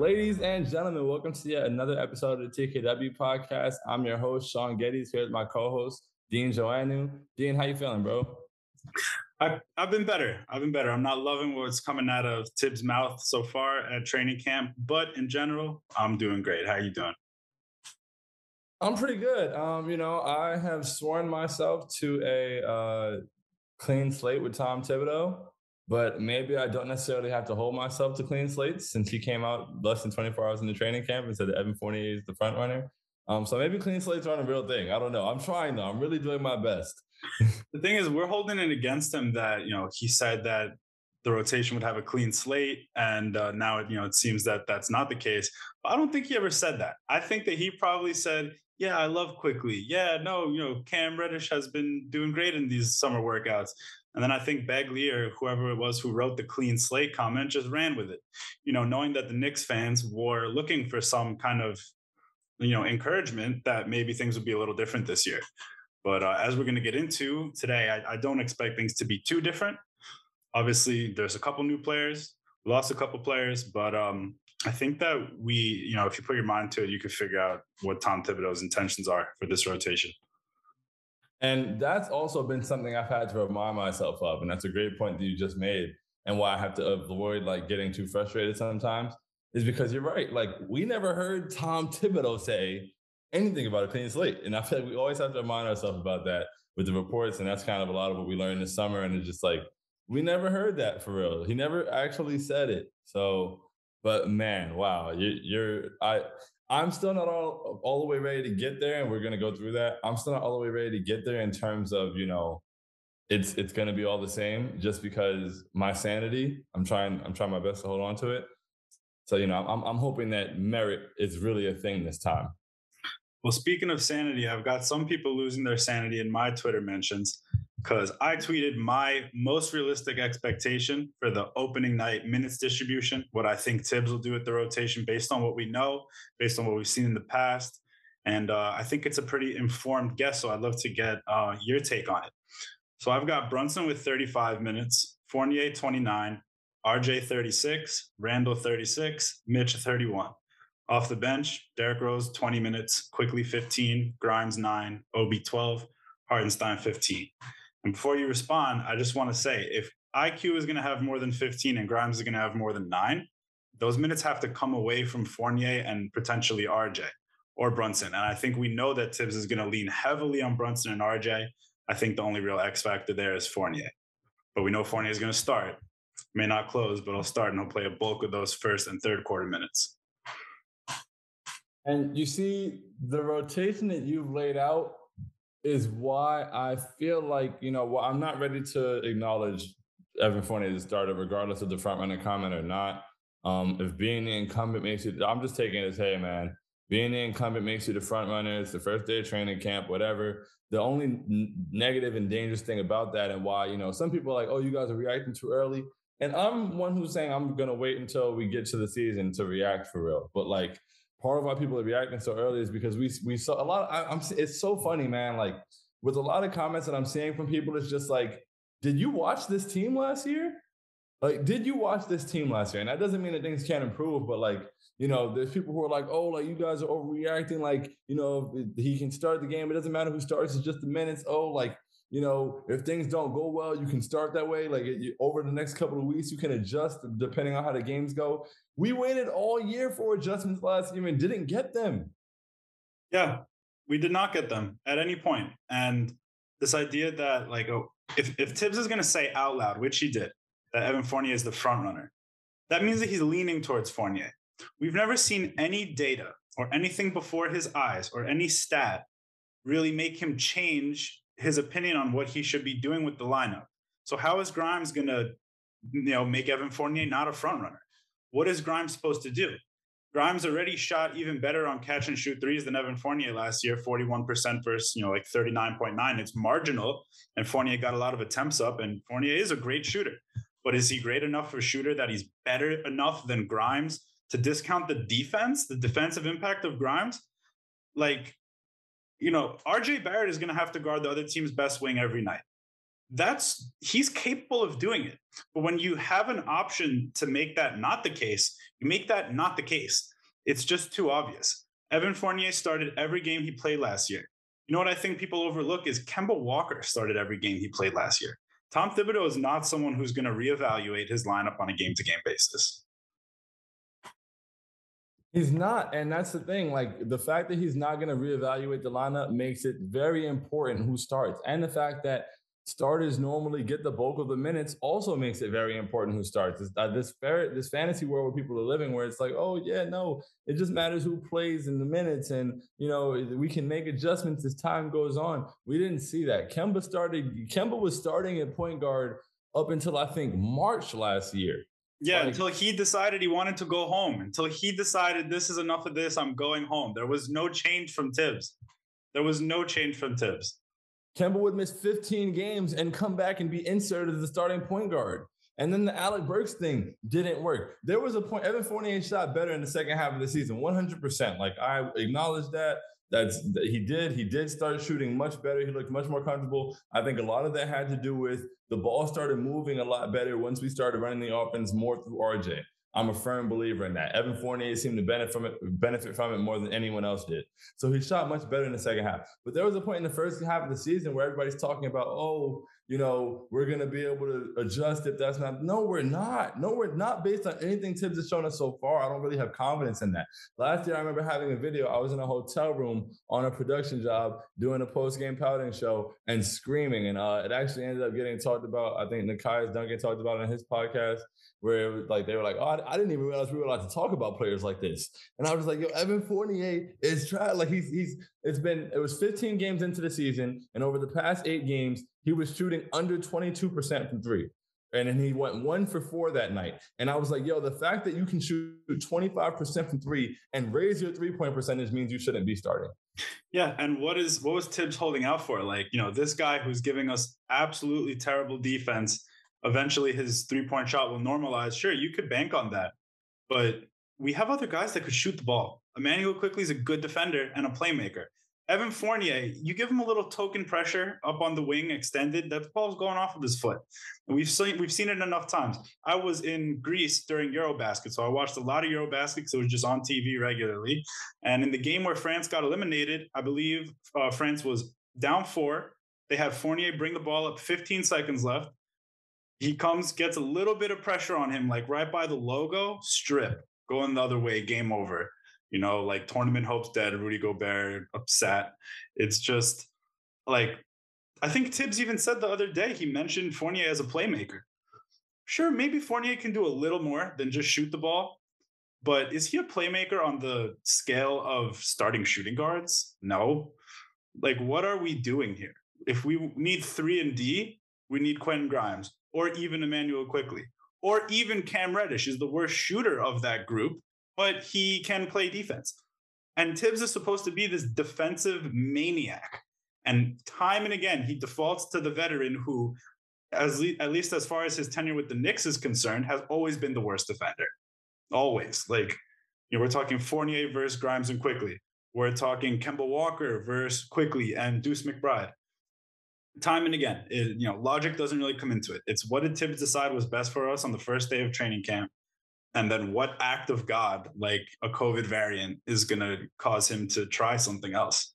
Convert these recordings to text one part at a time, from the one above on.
Ladies and gentlemen, welcome to yet another episode of the TKW podcast. I'm your host, Shaun Geddes, here with my co-host, Dean Joannou. Dean, how you feeling, bro? I, I've been better. I've been better. I'm not loving what's coming out of Thibs' mouth so far at training camp, but in general, I'm doing great. How you doing? I'm pretty good. Um, you know, I have sworn myself to a uh, clean slate with Tom Thibodeau, but maybe I don't necessarily have to hold myself to clean slates since he came out less than 24 hours in the training camp and said that Evan Fournier is the front runner. Um, so maybe clean slates aren't a real thing. I don't know. I'm trying though. I'm really doing my best. The thing is, we're holding it against him that you know he said that the rotation would have a clean slate, and uh, now it, you know it seems that that's not the case. But I don't think he ever said that. I think that he probably said, "Yeah, I love Quickley. Yeah, no, you know Cam Reddish has been doing great in these summer workouts." And then I think Begley or whoever it was who wrote the clean slate comment just ran with it, you know, knowing that the Knicks fans were looking for some kind of, you know, encouragement that maybe things would be a little different this year. But uh, as we're going to get into today, I, I don't expect things to be too different. Obviously, there's a couple new players, lost a couple players, but um, I think that we, you know, if you put your mind to it, you can figure out what Tom Thibodeau's intentions are for this rotation. And that's also been something I've had to remind myself of. And that's a great point that you just made. And why I have to avoid like getting too frustrated sometimes is because you're right. Like we never heard Tom Thibodeau say anything about a clean slate. And I feel like we always have to remind ourselves about that with the reports. And that's kind of a lot of what we learned this summer. And it's just like, we never heard that for real. He never actually said it. So, but man, wow, you, you're, I, I'm still not all all the way ready to get there, and we're gonna go through that. I'm still not all the way ready to get there in terms of you know, it's it's gonna be all the same just because my sanity. I'm trying I'm trying my best to hold on to it. So you know, I'm I'm hoping that merit is really a thing this time. Well, speaking of sanity, I've got some people losing their sanity in my Twitter mentions because I tweeted my most realistic expectation for the opening night minutes distribution, what I think Thibs will do with the rotation based on what we know, based on what we've seen in the past. And uh, I think it's a pretty informed guess. So I'd love to get uh, your take on it. So I've got Brunson with 35 minutes, Fournier 29, RJ 36, Randle 36, Mitch 31. Off the bench, Derrick Rose 20 minutes, Quickley 15, Grimes 9, OB 12, Hartenstein 15. And before you respond, I just want to say if IQ is going to have more than 15 and Grimes is going to have more than nine, those minutes have to come away from Fournier and potentially RJ or Brunson. And I think we know that Thibs is going to lean heavily on Brunson and RJ. I think the only real X factor there is Fournier. But we know Fournier is going to start. May not close, but he'll start and he'll play a bulk of those first and third quarter minutes. And you see, the rotation that you've laid out is why I feel like, you know, well, I'm not ready to acknowledge Evan Fournier as a starter, regardless of the front runner comment or not. Um, if being the incumbent makes you, I'm just taking it as, hey, man, being the incumbent makes you the front runner. It's the first day of training camp, whatever. The only n- negative and dangerous thing about that, and why, you know, some people are like, oh, you guys are reacting too early. And I'm one who's saying I'm going to wait until we get to the season to react for real. But like, part of why people are reacting so early is because we we saw a lot. Of, I, I'm. It's so funny, man. Like with a lot of comments that I'm seeing from people, it's just like, did you watch this team last year? Like, did you watch this team last year? And that doesn't mean that things can't improve, but like, you know, there's people who are like, oh, like you guys are overreacting. Like, you know, he can start the game. It doesn't matter who starts. It's just the minutes. Oh, like you know, if things don't go well, you can start that way. Like you, over the next couple of weeks, you can adjust depending on how the games go. We waited all year for adjustments last year and didn't get them. Yeah, we did not get them at any point. And this idea that like, oh, if if Thibs is going to say out loud, which he did, that Evan Fournier is the front runner, that means that he's leaning towards Fournier. We've never seen any data or anything before his eyes or any stat really make him change his opinion on what he should be doing with the lineup. So how is Grimes going to, you know, make Evan Fournier not a front runner? What is Grimes supposed to do? Grimes already shot even better on catch and shoot threes than Evan Fournier last year, 41% versus, you know, like 39.9. It's marginal. And Fournier got a lot of attempts up, and Fournier is a great shooter. But is he great enough of a shooter that he's better enough than Grimes to discount the defense, the defensive impact of Grimes? Like, you know, RJ Barrett is going to have to guard the other team's best wing every night. That's he's capable of doing it. But when you have an option to make that not the case, you make that not the case. It's just too obvious. Evan Fournier started every game he played last year. You know what I think people overlook is Kemba Walker started every game he played last year. Tom Thibodeau is not someone who's going to reevaluate his lineup on a game to game basis. He's not. And that's the thing. Like the fact that he's not going to reevaluate the lineup makes it very important who starts. And the fact that starters normally get the bulk of the minutes also makes it very important who starts. This, uh, this, fair, this fantasy world where people are living, where it's like, oh yeah, no, it just matters who plays in the minutes, and you know we can make adjustments as time goes on. We didn't see that. Kemba started. Kemba was starting at point guard up until I think March last year. Yeah, like, until he decided he wanted to go home. Until he decided this is enough of this, I'm going home. There was no change from Thibs. There was no change from Thibs. Kemba would miss 15 games and come back and be inserted as the starting point guard. And then the Alec Burks thing didn't work. There was a point, Evan Fournier shot better in the second half of the season, 100%. Like I acknowledge that. That's that he did. He did start shooting much better. He looked much more comfortable. I think a lot of that had to do with the ball started moving a lot better once we started running the offense more through RJ. I'm a firm believer in that. Evan Fournier seemed to benefit from it, benefit from it more than anyone else did. So he shot much better in the second half. But there was a point in the first half of the season where everybody's talking about, oh, you know, we're going to be able to adjust if that's not. No, we're not. No, we're not based on anything Thibs has shown us so far. I don't really have confidence in that. Last year, I remember having a video. I was in a hotel room on a production job doing a post game pouting show and screaming. And uh, it actually ended up getting talked about. I think Nekias Duncan talked about it on his podcast where was like they were like, oh, I, I, didn't even realize we were allowed to talk about players like this. And I was like, yo, Evan Fournier is trying. Like he's he's it's been it was 15 games into the season, and over the past eight games, he was shooting under 22% from three. And then he went one for four that night. And I was like, yo, the fact that you can shoot 25% from three and raise your three point percentage means you shouldn't be starting. Yeah. And what is what was Thibs holding out for? Like, you know, this guy who's giving us absolutely terrible defense eventually his three point shot will normalize. Sure, you could bank on that, but we have other guys that could shoot the ball. Immanuel Quickley is a good defender and a playmaker. Evan Fournier, you give him a little token pressure up on the wing extended, that ball's going off of his foot. We've seen we've seen it enough times. I was in Greece during Eurobasket, so I watched a lot of Eurobasket because it was just on TV regularly. And in the game where France got eliminated, I believe uh, France was down four. They had Fournier bring the ball up 15 seconds left he comes, gets a little bit of pressure on him, like right by the logo, strip, going the other way, game over. You know, like tournament hopes dead, Rudy Gobert upset. It's just like, I think Thibs even said the other day, he mentioned Fournier as a playmaker. Sure, maybe Fournier can do a little more than just shoot the ball, but is he a playmaker on the scale of starting shooting guards? No. Like, what are we doing here? If we need three and D, we need Quentin Grimes or even Immanuel Quickley or even Cam Reddish is the worst shooter of that group, but he can play defense. And Thibs is supposed to be this defensive maniac. And time and again, he defaults to the veteran who, as le- at least as far as his tenure with the Knicks is concerned, has always been the worst defender. Always. Like, you know, we're talking Fournier versus Grimes and Quickley. We're talking Kemba Walker versus Quickley and Deuce McBride time and again, it, you know, logic doesn't really come into it. It's what did Thibs decide was best for us on the first day of training camp, and then what act of God, like a COVID variant, is going to cause him to try something else.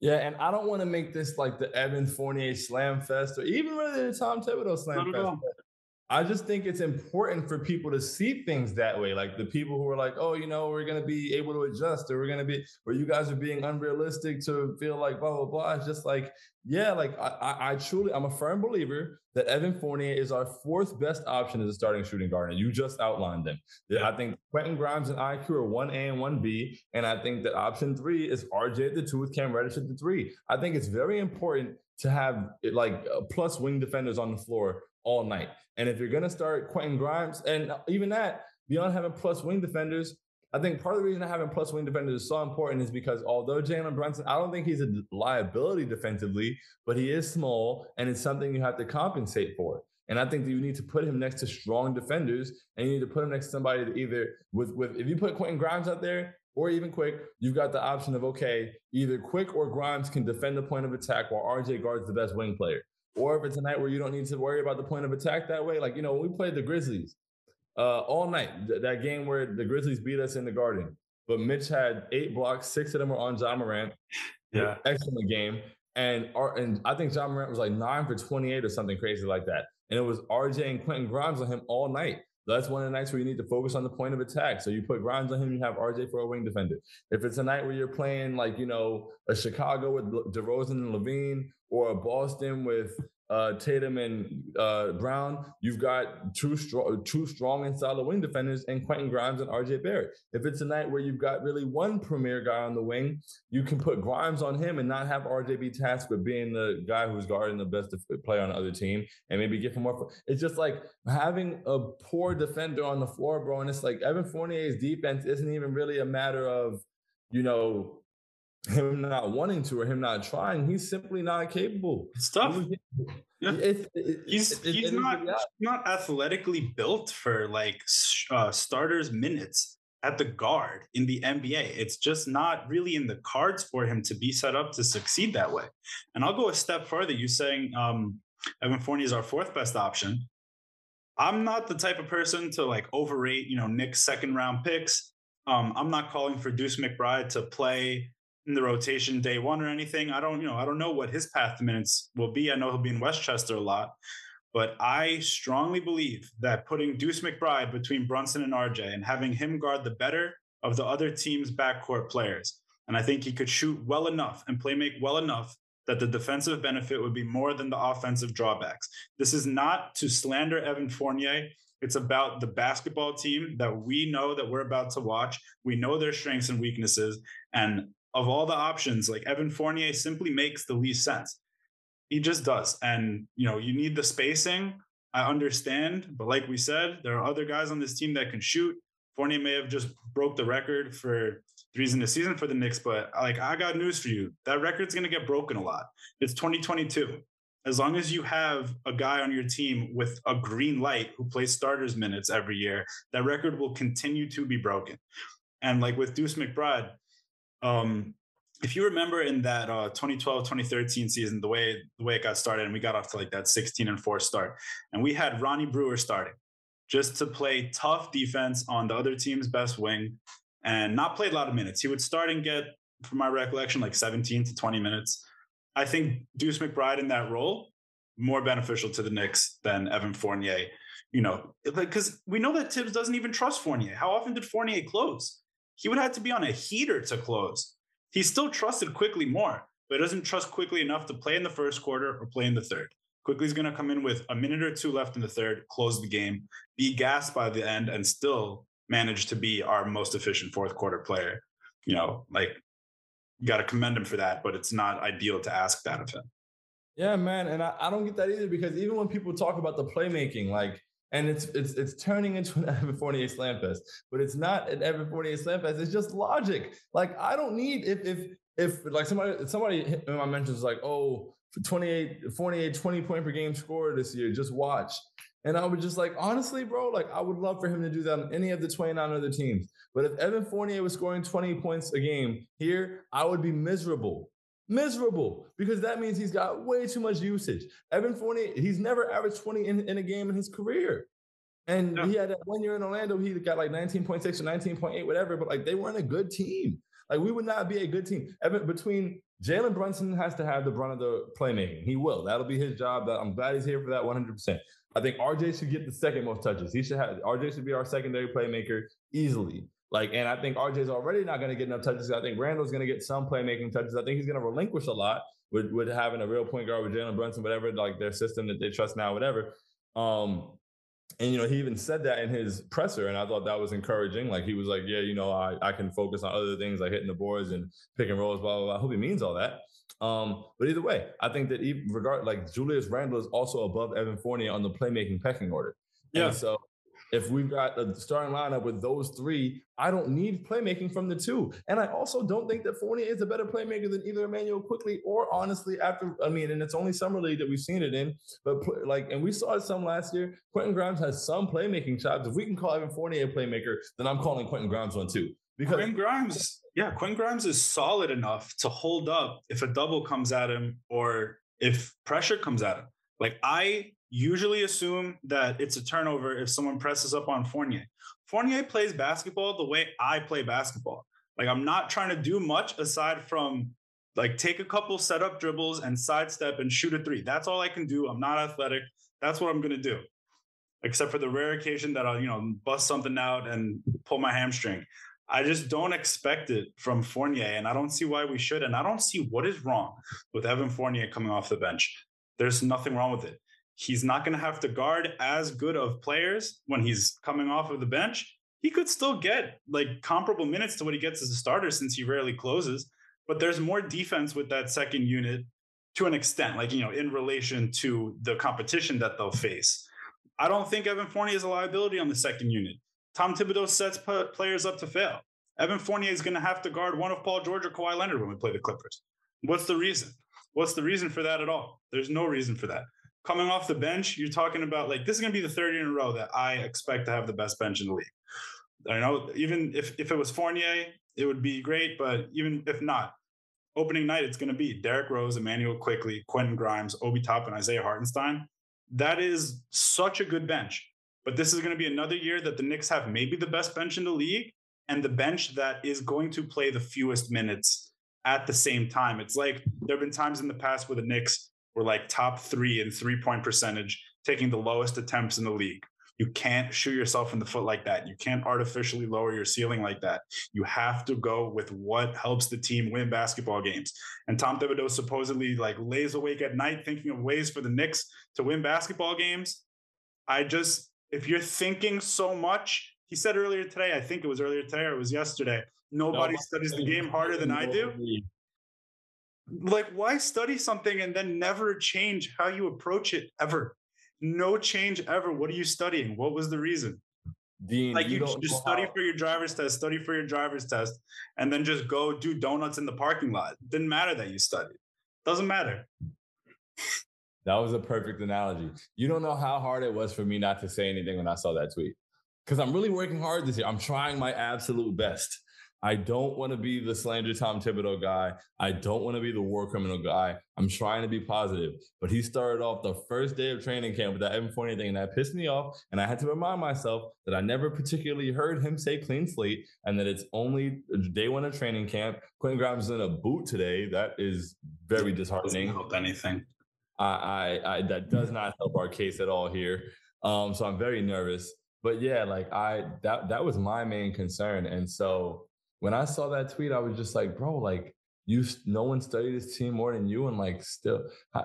Yeah, and I don't want to make this like the Evan Fournier Slam Fest or even really the Tom Thibodeau Slam Fest. I just think it's important for people to see things that way. Like the people who are like, oh, you know, we're going to be able to adjust or we're going to be, or you guys are being unrealistic to feel like blah, blah, blah. It's just like, yeah, like I, I, truly, I'm a firm believer that Evan Fournier is our fourth best option as a starting shooting guard. And you just outlined them. Yeah. I think Quentin Grimes and IQ are one A and one B. And I think that option three is RJ at the two with Cam Reddish at the three. I think it's very important to have like uh, plus wing defenders on the floor all night. And if you're going to start Quentin Grimes, and even that, beyond having plus wing defenders, I think part of the reason I having plus wing defenders is so important is because although Jalen Brunson, I don't think he's a liability defensively, but he is small and it's something you have to compensate for. And I think that you need to put him next to strong defenders and you need to put him next to somebody that either with with if you put Quentin Grimes out there or even Quick, you've got the option of okay, either Quick or Grimes can defend the point of attack while RJ guards the best wing player. Or if it's a night where you don't need to worry about the point of attack that way, like you know, when we played the Grizzlies uh, all night, th- that game where the Grizzlies beat us in the Garden, but Mitch had eight blocks, six of them were on Ja Morant. Yeah. excellent game. And our, and I think Ja Morant was like nine for 28 or something crazy like that. And it was RJ and Quentin Grimes on him all night. That's one of the nights where you need to focus on the point of attack. So you put Grimes on him, you have RJ for a wing defender. If it's a night where you're playing like, you know, a Chicago with DeRozan and LaVine or Boston with uh, Tatum and uh, Brown, you've got two strong, two strong and solid wing defenders, and Quentin Grimes and RJ Barrett. If it's a night where you've got really one premier guy on the wing, you can put Grimes on him and not have RJ be tasked with being the guy who's guarding the best player on the other team, and maybe give him more. It's just like having a poor defender on the floor, bro. And it's like Evan Fournier's defense isn't even really a matter of, you know, him not wanting to or him not trying. He's simply not capable. It's tough. Yeah. It's- He's he's not not athletically built for like uh, starters minutes at the guard in the NBA. It's just not really in the cards for him to be set up to succeed that way. And I'll go a step further. You saying um, Evan Fournier is our fourth best option. I'm not the type of person to like overrate, you know, Knicks' second round picks. Um, I'm not calling for Deuce McBride to play in the rotation day one or anything. I don't, you know, I don't know what his path to minutes will be. I know he'll be in Westchester a lot, but I strongly believe that putting Deuce McBride between Brunson and RJ and having him guard the better of the other team's backcourt players, and I think he could shoot well enough and play make well enough that the defensive benefit would be more than the offensive drawbacks. This is not to slander Evan Fournier. It's about the basketball team that we know that we're about to watch. We know their strengths and weaknesses. And of all the options, like Evan Fournier simply makes the least sense. He just does. And, you know, you need the spacing. I understand. But like we said, there are other guys on this team that can shoot. Fournier may have just broke the record for threes in the season for the Knicks, but like I got news for you. That record's gonna get broken a lot. It's 2022. As long as you have a guy on your team with a green light who plays starters minutes every year, that record will continue to be broken. And like with Deuce McBride, um, if you remember in that uh, 2012-2013 season, the way the way it got started, and we got off to like that 16 and 4 start, and we had Ronnie Brewer starting just to play tough defense on the other team's best wing and not play a lot of minutes. He would start and get, from my recollection, like 17 to 20 minutes. I think Deuce McBride in that role more beneficial to the Knicks than Evan Fournier. You know, because we know that Thibs doesn't even trust Fournier. How often did Fournier close? He would have to be on a heater to close. He still trusted Quickley more, but doesn't trust Quickley enough to play in the first quarter or play in the third. Quickley's going to come in with a minute or two left in the third, close the game, be gassed by the end, and still manage to be our most efficient fourth quarter player. You know, like you got to commend him for that, but it's not ideal to ask that of him. Yeah, man, and I, I don't get that either because even when people talk about the playmaking, like, and it's it's it's turning into an Evan Fournier slam fest, but it's not an Evan Fournier slam fest. It's just logic. Like, I don't need if if if like somebody somebody in my mentions like, oh, for 28, 48, 20 point per game score this year, just watch. And I would just like, honestly, bro, like I would love for him to do that on any of the 29 other teams. But if Evan Fournier was scoring 20 points a game here, I would be miserable. Miserable because that means he's got way too much usage. Evan Fournier, he's never averaged 20 in, in a game in his career. And Yeah. he had that one year in Orlando, he got like 19.6 or 19.8, whatever, but like they weren't a good team. Like we would not be a good team. Evan, between Jalen Brunson has to have the brunt of the playmaking. He will. That'll be his job. That I'm glad he's here for that 100%. I think RJ should get the second most touches. He should have RJ should be our secondary playmaker easily. Like, and I think RJ's already not going to get enough touches. I think Randle's going to get some playmaking touches. I think he's going to relinquish a lot with, with having a real point guard with Jalen Brunson, whatever, like their system that they trust now, whatever. Um, and you know, he even said that in his presser, and I thought that was encouraging. Like he was like, "Yeah, you know, I, I can focus on other things like hitting the boards and pick and rolls, blah blah blah." I hope he means all that. Um, but either way, I think that even regard like Julius Randle is also above Evan Fournier on the playmaking pecking order. Yeah. And so if we've got a starting lineup with those three, I don't need playmaking from the two. And I also don't think that Fournier is a better playmaker than either Immanuel Quickley or honestly after I mean, and it's only summer league that we've seen it in, but like, and we saw it some last year. Quentin Grimes has some playmaking chops. If we can call Evan Fournier a playmaker, then I'm calling Quentin Grimes one too. Because Quentin Grimes, yeah, Quentin Grimes is solid enough to hold up if a double comes at him or if pressure comes at him. Like I usually assume that it's a turnover if someone presses up on Fournier. Fournier plays basketball the way I play basketball. Like I'm not trying to do much aside from like take a couple setup dribbles and sidestep and shoot a three. That's all I can do. I'm not athletic. That's what I'm gonna do. Except for the rare occasion that I'll, you know, bust something out and pull my hamstring. I just don't expect it from Fournier, and I don't see why we should. And I don't see what is wrong with Evan Fournier coming off the bench. There's nothing wrong with it. He's not going to have to guard as good of players when he's coming off of the bench. He could still get like comparable minutes to what he gets as a starter since he rarely closes. But there's more defense with that second unit to an extent, like, you know, in relation to the competition that they'll face. I don't think Evan Fournier is a liability on the second unit. Tom Thibodeau sets players up to fail. Evan Fournier is going to have to guard one of Paul George or Kawhi Leonard when we play the Clippers. What's the reason? What's the reason for that at all? There's no reason for that coming off the bench, you're talking about like this is going to be the third year in a row that I expect to have the best bench in the league. I know even if if it was Fournier, it would be great, but even if not, opening night it's going to be Derrick Rose, Immanuel Quickley, Quentin Grimes, Obi Top, and Isaiah Hartenstein. That is such a good bench. But this is going to be another year that the Knicks have maybe the best bench in the league and the bench that is going to play the fewest minutes at the same time. It's like there have been times in the past where the Knicks were like top three in three point percentage, taking the lowest attempts in the league. You can't shoot yourself in the foot like that. You can't artificially lower your ceiling like that. You have to go with what helps the team win basketball games. And Tom Thibodeau supposedly like lays awake at night thinking of ways for the Knicks to win basketball games. I just, if you're thinking so much, he said earlier today, I think it was earlier today or it was yesterday, nobody no, studies the game harder than I do like why study something and then never change how you approach it ever? No change ever. What are you studying? What was the reason? Dean, like you, you just study how. for your driver's test study for your driver's test and then just go do donuts in the parking lot. Didn't matter that you studied. Doesn't matter. That was a perfect analogy. You don't know how hard it was for me not to say anything when i saw that tweet. Because i'm really working hard this year. I'm trying my absolute best I don't want to be the slander Tom Thibodeau guy. I don't want to be the war criminal guy. I'm trying to be positive. But he started off the first day of training camp with that Evan Fournier thing, and that pissed me off. And I had to remind myself that I never particularly heard him say clean slate and that it's only day one of training camp. Quentin Grimes is in a boot today. That is very disheartening. Doesn't help anything. I, I, I that does not help our case at all here. Um, so I'm very nervous. But yeah, like I that that was my main concern. And so when I saw that tweet, I was just like, bro, like you, no one studied this team more than you, and like still, I,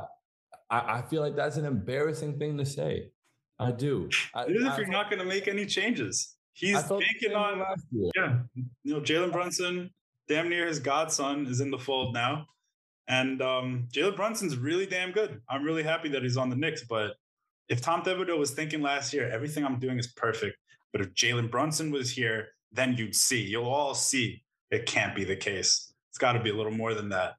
I feel like that's an embarrassing thing to say. I do. I, Even if you're not going to make any changes, he's banking on. Yeah, you know, Jalen Brunson, damn near his godson, is in the fold now, and um, Jalen Brunson's really damn good. I'm really happy that he's on the Knicks. But if Tom Thibodeau was thinking last year, everything I'm doing is perfect. But if Jalen Brunson was here, then you'd see. You'll all see it can't be the case. It's got to be a little more than that.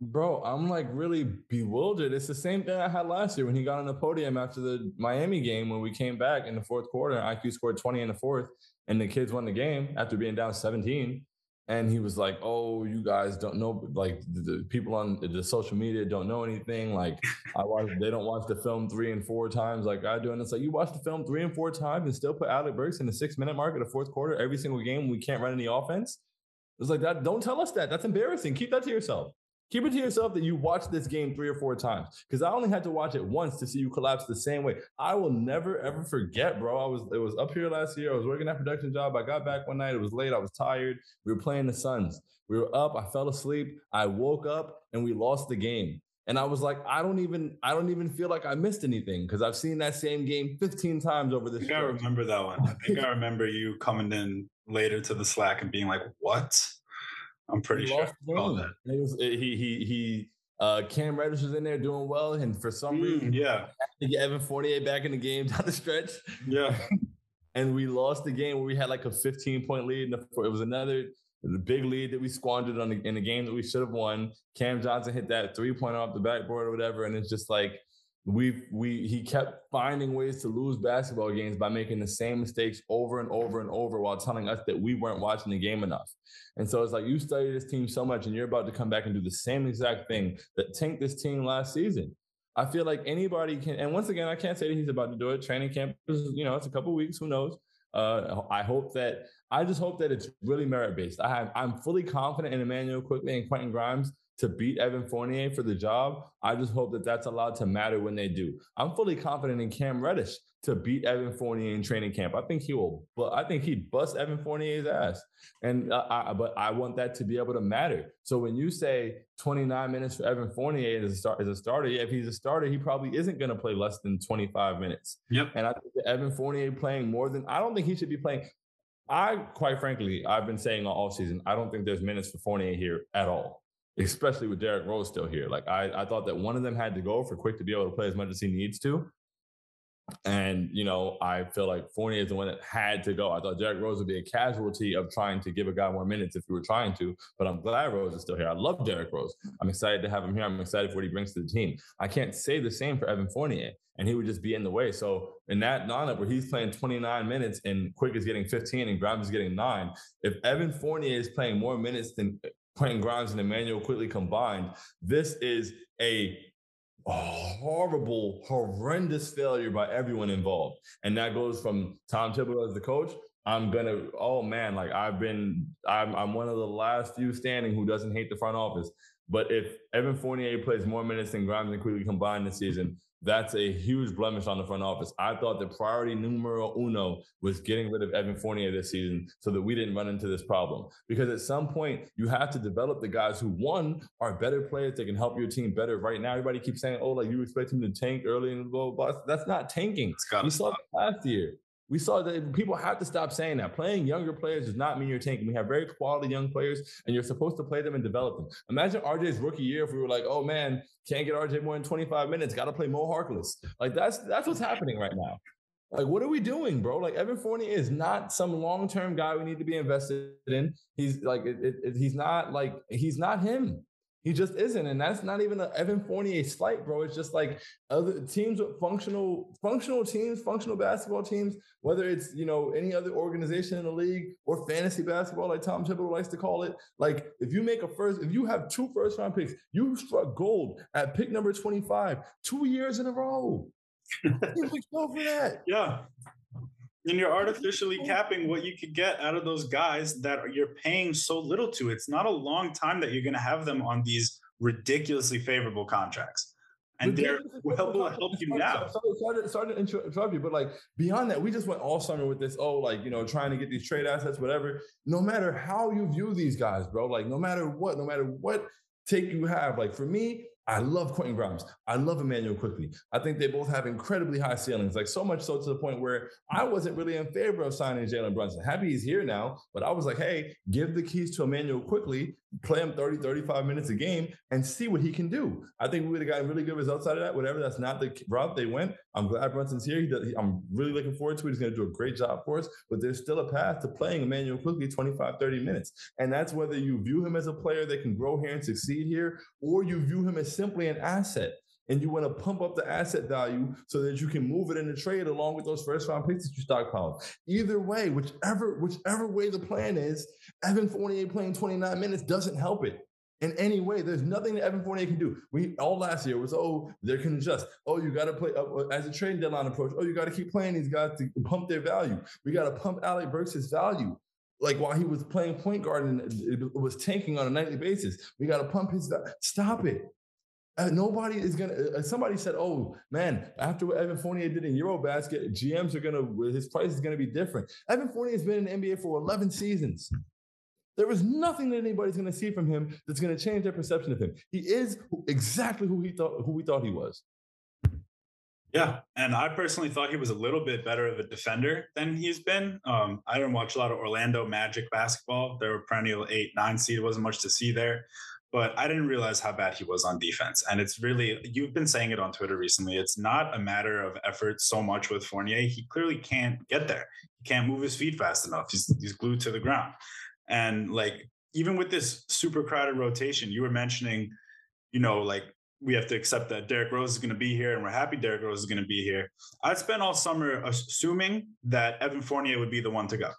Bro, I'm like really bewildered. It's the same thing I had last year when he got on the podium after the Miami game when we came back in the fourth quarter. IQ scored 20 in the fourth, and the kids won the game after being down 17 and he was like, "Oh, you guys don't know, like the, the, people on the social media don't know anything. Like I watch, they don't watch the film three and four times like I do." And it's like you watch the film three and four times and still put Alec Burks in the six minute mark of the fourth quarter every single game. We can't run any offense. It's like that. Don't tell us that. That's embarrassing. Keep that to yourself. Keep it to yourself that you watched this game three or four times because I only had to watch it once to see you collapse the same way. I will never ever forget, bro. I was it was up here last year. I was working that production job. I got back one night. It was late. I was tired. We were playing the Suns. We were up. I fell asleep. I woke up and we lost the game. And I was like, I don't even, I don't even feel like I missed anything because I've seen that same game 15 times over this. I think I remember that one. I think I remember you coming in later to the Slack and being like, "What?" I'm pretty he sure. that. It was, it, he he he. Uh, Cam Reddish was in there doing well, and for some mm, reason, yeah, to get Evan Fournier back in the game down the stretch. Yeah, and we lost the game where we had like a 15 point lead. And it was another the big lead that we squandered on the, in a game that we should have won. Cam Johnson hit that three point off the backboard or whatever, and it's just like we we he kept finding ways to lose basketball games by making the same mistakes over and over and over while telling us that we weren't watching the game enough. And so it's like you study this team so much and you're about to come back and do the same exact thing that tanked this team last season. I feel like anybody can, and once again, I can't say that he's about to do it. Training camp is, you know, it's a couple weeks, who knows? Uh, I hope that I just hope that it's really merit based. I have I'm fully confident in Immanuel Quickley and Quentin Grimes to beat Evan Fournier for the job. I just hope that that's allowed to matter when they do. I'm fully confident in Cam Reddish to beat Evan Fournier in training camp. I think he will, but I think he'd bust Evan Fournier's ass. And uh, I, but I want that to be able to matter. So when you say 29 minutes for Evan Fournier as a, start, as a starter, if he's a starter, he probably isn't going to play less than 25 minutes. Yep. And I think Evan Fournier playing more than I don't think he should be playing. I quite frankly, I've been saying all season, I don't think there's minutes for Fournier here at all especially with Derrick Rose still here. Like I, I thought that one of them had to go for Quick to be able to play as much as he needs to. And, you know, I feel like Fournier is the one that had to go. I thought Derrick Rose would be a casualty of trying to give a guy more minutes if we were trying to, but I'm glad Rose is still here. I love Derrick Rose. I'm excited to have him here. I'm excited for what he brings to the team. I can't say the same for Evan Fournier, and he would just be in the way. So in that lineup where he's playing 29 minutes and Quick is getting 15 and Grimes is getting nine, if Evan Fournier is playing more minutes than Quentin Grimes and Immanuel Quickley combined, this is a horrible, horrendous failure by everyone involved. And that goes from Tom Thibodeau as the coach. I'm gonna, oh man, like I've been, I'm, I'm one of the last few standing who doesn't hate the front office. But if Evan Fournier plays more minutes than Grimes and Quickley combined this season, that's a huge blemish on the front office. I thought the priority numero uno was getting rid of Evan Fournier this season so that we didn't run into this problem. Because at some point, you have to develop the guys who, one, are better players that can help your team better. Right now, everybody keeps saying, oh, like you expect him to tank early and blah, blah, blah. That's not tanking. We saw that last year. We saw that people have to stop saying that. Playing younger players does not mean you're tanking. We have very quality young players, and you're supposed to play them and develop them. Imagine RJ's rookie year if we were like, oh man, can't get RJ more than 25 minutes, got to play Mo Harkless. Like that's that's what's happening right now. Like, what are we doing, bro? Like, Evan Fournier is not some long term guy we need to be invested in. He's like, it, it, he's not like, he's not him. He just isn't, and that's not even an Evan Fournier slight, bro. It's just like other teams with functional, functional teams, functional basketball teams. Whether it's you know any other organization in the league or fantasy basketball, like Tom Thibodeau likes to call it. Like if you make a first, if you have two first round picks, you struck gold at pick number twenty five two years in a row. go for that. Yeah, and you're artificially capping what you could get out of those guys that you're paying so little to. It's not a long time that you're going to have them on these ridiculously favorable contracts. And they're will will help you now. Sorry, sorry, sorry to interrupt you, but like beyond that, we just went all summer with this. Oh, like you know, trying to get these trade assets, whatever. No matter how you view these guys, bro. Like no matter what, no matter what take you have. Like for me, I love Quentin Grimes. I love Immanuel Quickley. I think they both have incredibly high ceilings, like so much so to the point where I wasn't really in favor of signing Jalen Brunson. Happy he's here now, but I was like, hey, give the keys to Immanuel Quickley, play him 30, 35 minutes a game, and see what he can do. I think we would have gotten really good results out of that. Whatever that's not the route they went. I'm glad Brunson's here. He does, I'm really looking forward to it. He's going to do a great job for us, but there's still a path to playing Immanuel Quickley 25, 30 minutes. And that's whether you view him as a player that can grow here and succeed here, or you view him as simply an asset and you want to pump up the asset value so that you can move it in the trade along with those first round picks that you stockpile. Either way, whichever whichever way the plan is, Evan Fournier playing 29 minutes doesn't help it in any way. There's nothing that Evan Fournier can do. We all last year was oh they can adjust. Oh you got to play uh, as a trade deadline approach. Oh you got to keep playing these guys to pump their value. We got to pump Alec Burks' value. Like while he was playing point guard and it was tanking on a nightly basis, we got to pump his. Stop it. Uh, nobody is gonna. Uh, somebody said, "Oh man, after what Evan Fournier did in EuroBasket, GMs are gonna his price is gonna be different." Evan Fournier has been in the NBA for 11 seasons. There is nothing that anybody's gonna see from him that's gonna change their perception of him. He is exactly who he thought who we thought he was. Yeah, and I personally thought he was a little bit better of a defender than he's been. Um, I didn't watch a lot of Orlando Magic basketball. They were perennial eight, nine seed. wasn't much to see there. But I didn't realize how bad he was on defense. And it's really, you've been saying it on Twitter recently. It's not a matter of effort so much with Fournier. He clearly can't get there. He can't move his feet fast enough. He's, he's glued to the ground. And like, even with this super crowded rotation, you were mentioning, you know, like we have to accept that Derrick Rose is going to be here and we're happy Derrick Rose is going to be here. I spent all summer assuming that Evan Fournier would be the one to go.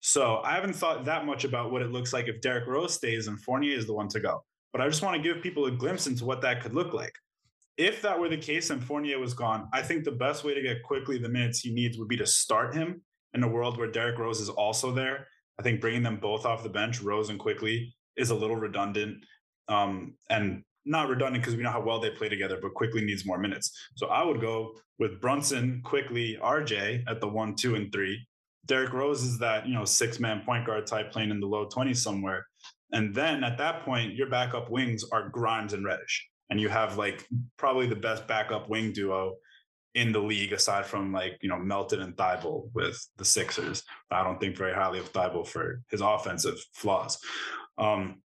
So I haven't thought that much about what it looks like if Derrick Rose stays and Fournier is the one to go. But I just want to give people a glimpse into what that could look like. If that were the case and Fournier was gone, I think the best way to get Quickley the minutes he needs would be to start him in a world where Derrick Rose is also there. I think bringing them both off the bench, Rose and Quickley, is a little redundant. Um, and not redundant because we know how well they play together, but Quickley needs more minutes. So I would go with Brunson, Quickley, RJ at the one, two, and three. Derrick Rose is that, you know, six man point guard type playing in the low 20s somewhere. And then at that point, your backup wings are Grimes and Reddish. And you have like probably the best backup wing duo in the league aside from like, you know, Melton and Thybulle with the Sixers. I don't think very highly of Thybulle for his offensive flaws. Um,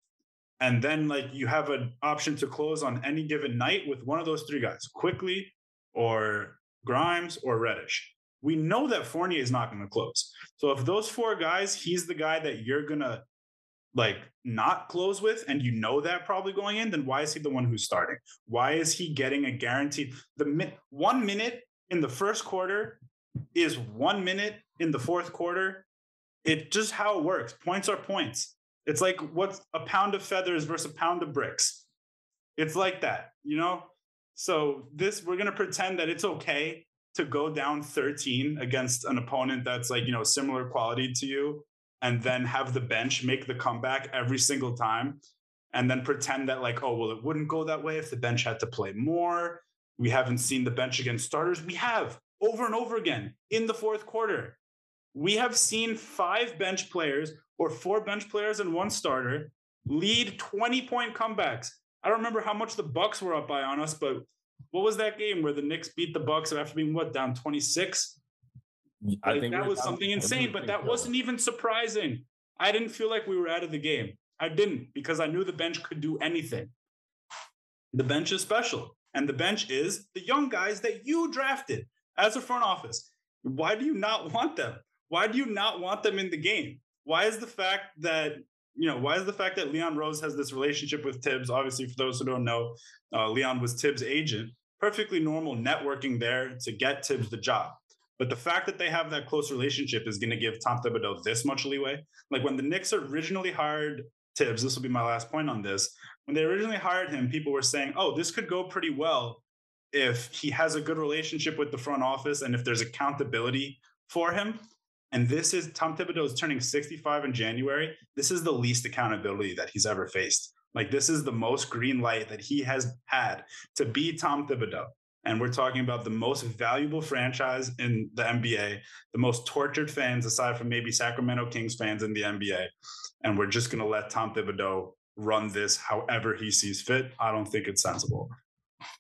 and then like you have an option to close on any given night with one of those three guys, Quickley or Grimes or Reddish. We know that Fournier is not going to close. So if those four guys, he's the guy that you're going to like not close with and you know that probably going in then why is he the one who's starting? Why is he getting a guaranteed the one minute in the first quarter is one minute in the fourth quarter. It just how it works. Points are points. It's like what's a pound of feathers versus a pound of bricks. It's like that you know? So this we're going to pretend that it's okay to go down 13 against an opponent that's like you know similar quality to you and then have the bench make the comeback every single time and then pretend that like oh well it wouldn't go that way if the bench had to play more. We haven't seen the bench against starters. We have over and over again in the fourth quarter. We have seen five bench players or four bench players and one starter lead 20 point comebacks. I don't remember how much the bucks were up by on us but what was that game where the Knicks beat the Bucks after being what down 26? I like, think that was something insane, but that wasn't even surprising. I didn't feel like we were out of the game. I didn't because I knew the bench could do anything. The bench is special, and the bench is the young guys that you drafted as a front office. Why do you not want them? Why do you not want them in the game? Why is the fact that you know why is the fact that Leon Rose has this relationship with Thibs? Obviously, for those who don't know, uh, Leon was Thibs' agent. Perfectly normal networking there to get Thibs the job. But the fact that they have that close relationship is going to give Tom Thibodeau this much leeway. Like when the Knicks originally hired Thibs, this will be my last point on this. When they originally hired him, people were saying, oh, this could go pretty well if he has a good relationship with the front office and if there's accountability for him. And this is Tom Thibodeau is turning 65 in January. This is the least accountability that he's ever faced. Like this is the most green light that he has had to be Tom Thibodeau. And we're talking about the most valuable franchise in the NBA, the most tortured fans, aside from maybe Sacramento Kings fans in the NBA. And we're just going to let Tom Thibodeau run this however he sees fit. I don't think it's sensible.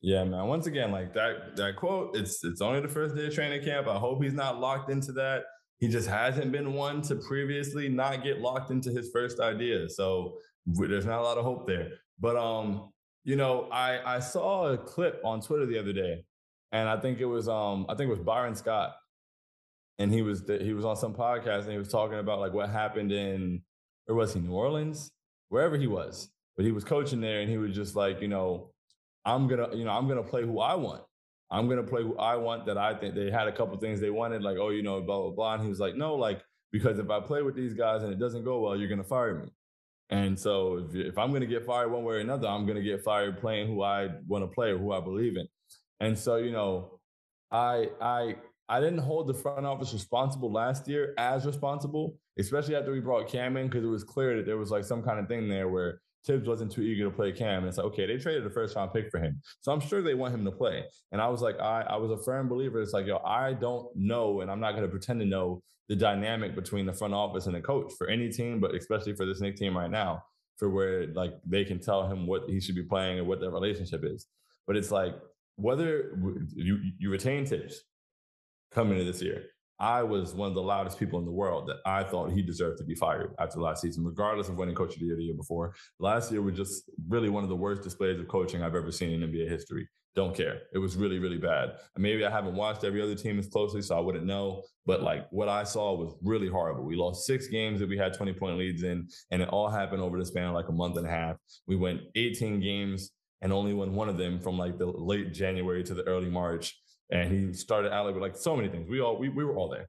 Yeah, man. Once again, like that that quote, it's it's only the first day of training camp. I hope he's not locked into that. He just hasn't been one to previously not get locked into his first idea. So there's not a lot of hope there. But um, you know, I I saw a clip on Twitter the other day, and I think it was um I think it was Byron Scott, and he was he was on some podcast and he was talking about like what happened in or was he New Orleans wherever he was, but he was coaching there and he was just like you know I'm gonna you know I'm gonna play who I want. I'm gonna play who I want. That I think they had a couple things they wanted like oh you know blah blah blah. And he was like no like because if I play with these guys and it doesn't go well, you're gonna fire me. And so if, if I'm going to get fired one way or another, I'm going to get fired playing who I want to play or who I believe in. And so, you know, I I I didn't hold the front office responsible last year as responsible, especially after we brought Cam in, because it was clear that there was like some kind of thing there where Thibs wasn't too eager to play Cam. And it's like, okay, they traded a first round pick for him. So I'm sure they want him to play. And I was like, I, I was a firm believer. It's like, yo, I don't know, and I'm not going to pretend to know the dynamic between the front office and the coach for any team, but especially for this Knick team right now, for where like they can tell him what he should be playing and what their relationship is. But it's like whether you you retain Thibs coming into this year, I was one of the loudest people in the world that I thought he deserved to be fired after last season, regardless of winning coach of the year the year before. Last year was just really one of the worst displays of coaching I've ever seen in NBA history. Don't care. It was really, really bad. maybe I haven't watched every other team as closely, so I wouldn't know. But like what I saw was really horrible. We lost six games that we had 20 point leads in, and it all happened over the span of like a month and a half. We went 18 games and only won one of them from like the late January to the early March and he started out with like so many things. We all we, we were all there.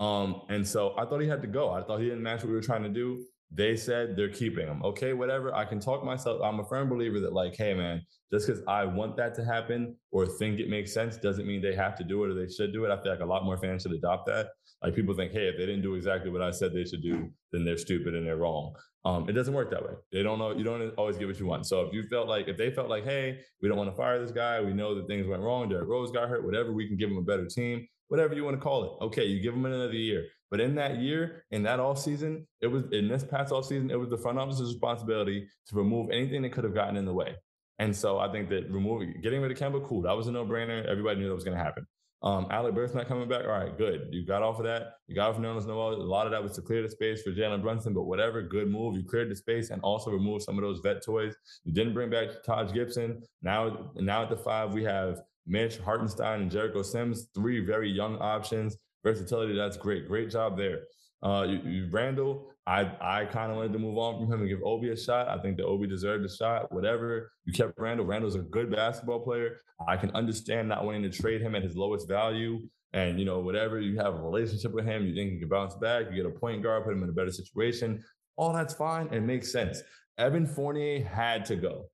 Um, and so I thought he had to go. I thought he didn't match what we were trying to do. They said they're keeping him. Okay, whatever. I can talk myself. I'm a firm believer that, like, hey, man, just because I want that to happen or think it makes sense doesn't mean they have to do it or they should do it. I feel like a lot more fans should adopt that. Like people think, hey, if they didn't do exactly what I said they should do, then they're stupid and they're wrong. Um, it doesn't work that way. They don't know. You don't always get what you want. So if you felt like if they felt like, hey, we don't want to fire this guy, we know that things went wrong. Derrick Rose got hurt. Whatever, we can give him a better team. Whatever you want to call it. Okay, you give him another year. But in that year, in that off season, it was in this past off season, it was the front office's responsibility to remove anything that could have gotten in the way. And so I think that removing, getting rid of Kemba, cool. That was a no brainer. Everybody knew that was going to happen. Um, Alec Burks not coming back. All right, good. You got off of that. You got off Nerlens Noel. A lot of that was to clear the space for Jalen Brunson, but whatever, good move. You cleared the space and also removed some of those vet toys. You didn't bring back Taj Gibson. Now, now at the five, we have Mitch Hartenstein and Jericho Sims, three very young options. Versatility, that's great. Great job there. Uh, you, you, Randle, I I kind of wanted to move on from him and give Obi a shot. I think that Obi deserved a shot. Whatever you kept Randle. Randle's a good basketball player. I can understand not wanting to trade him at his lowest value. And you know, whatever you have a relationship with him, you think he can bounce back. You get a point guard, put him in a better situation. All that's fine and makes sense. Evan Fournier had to go.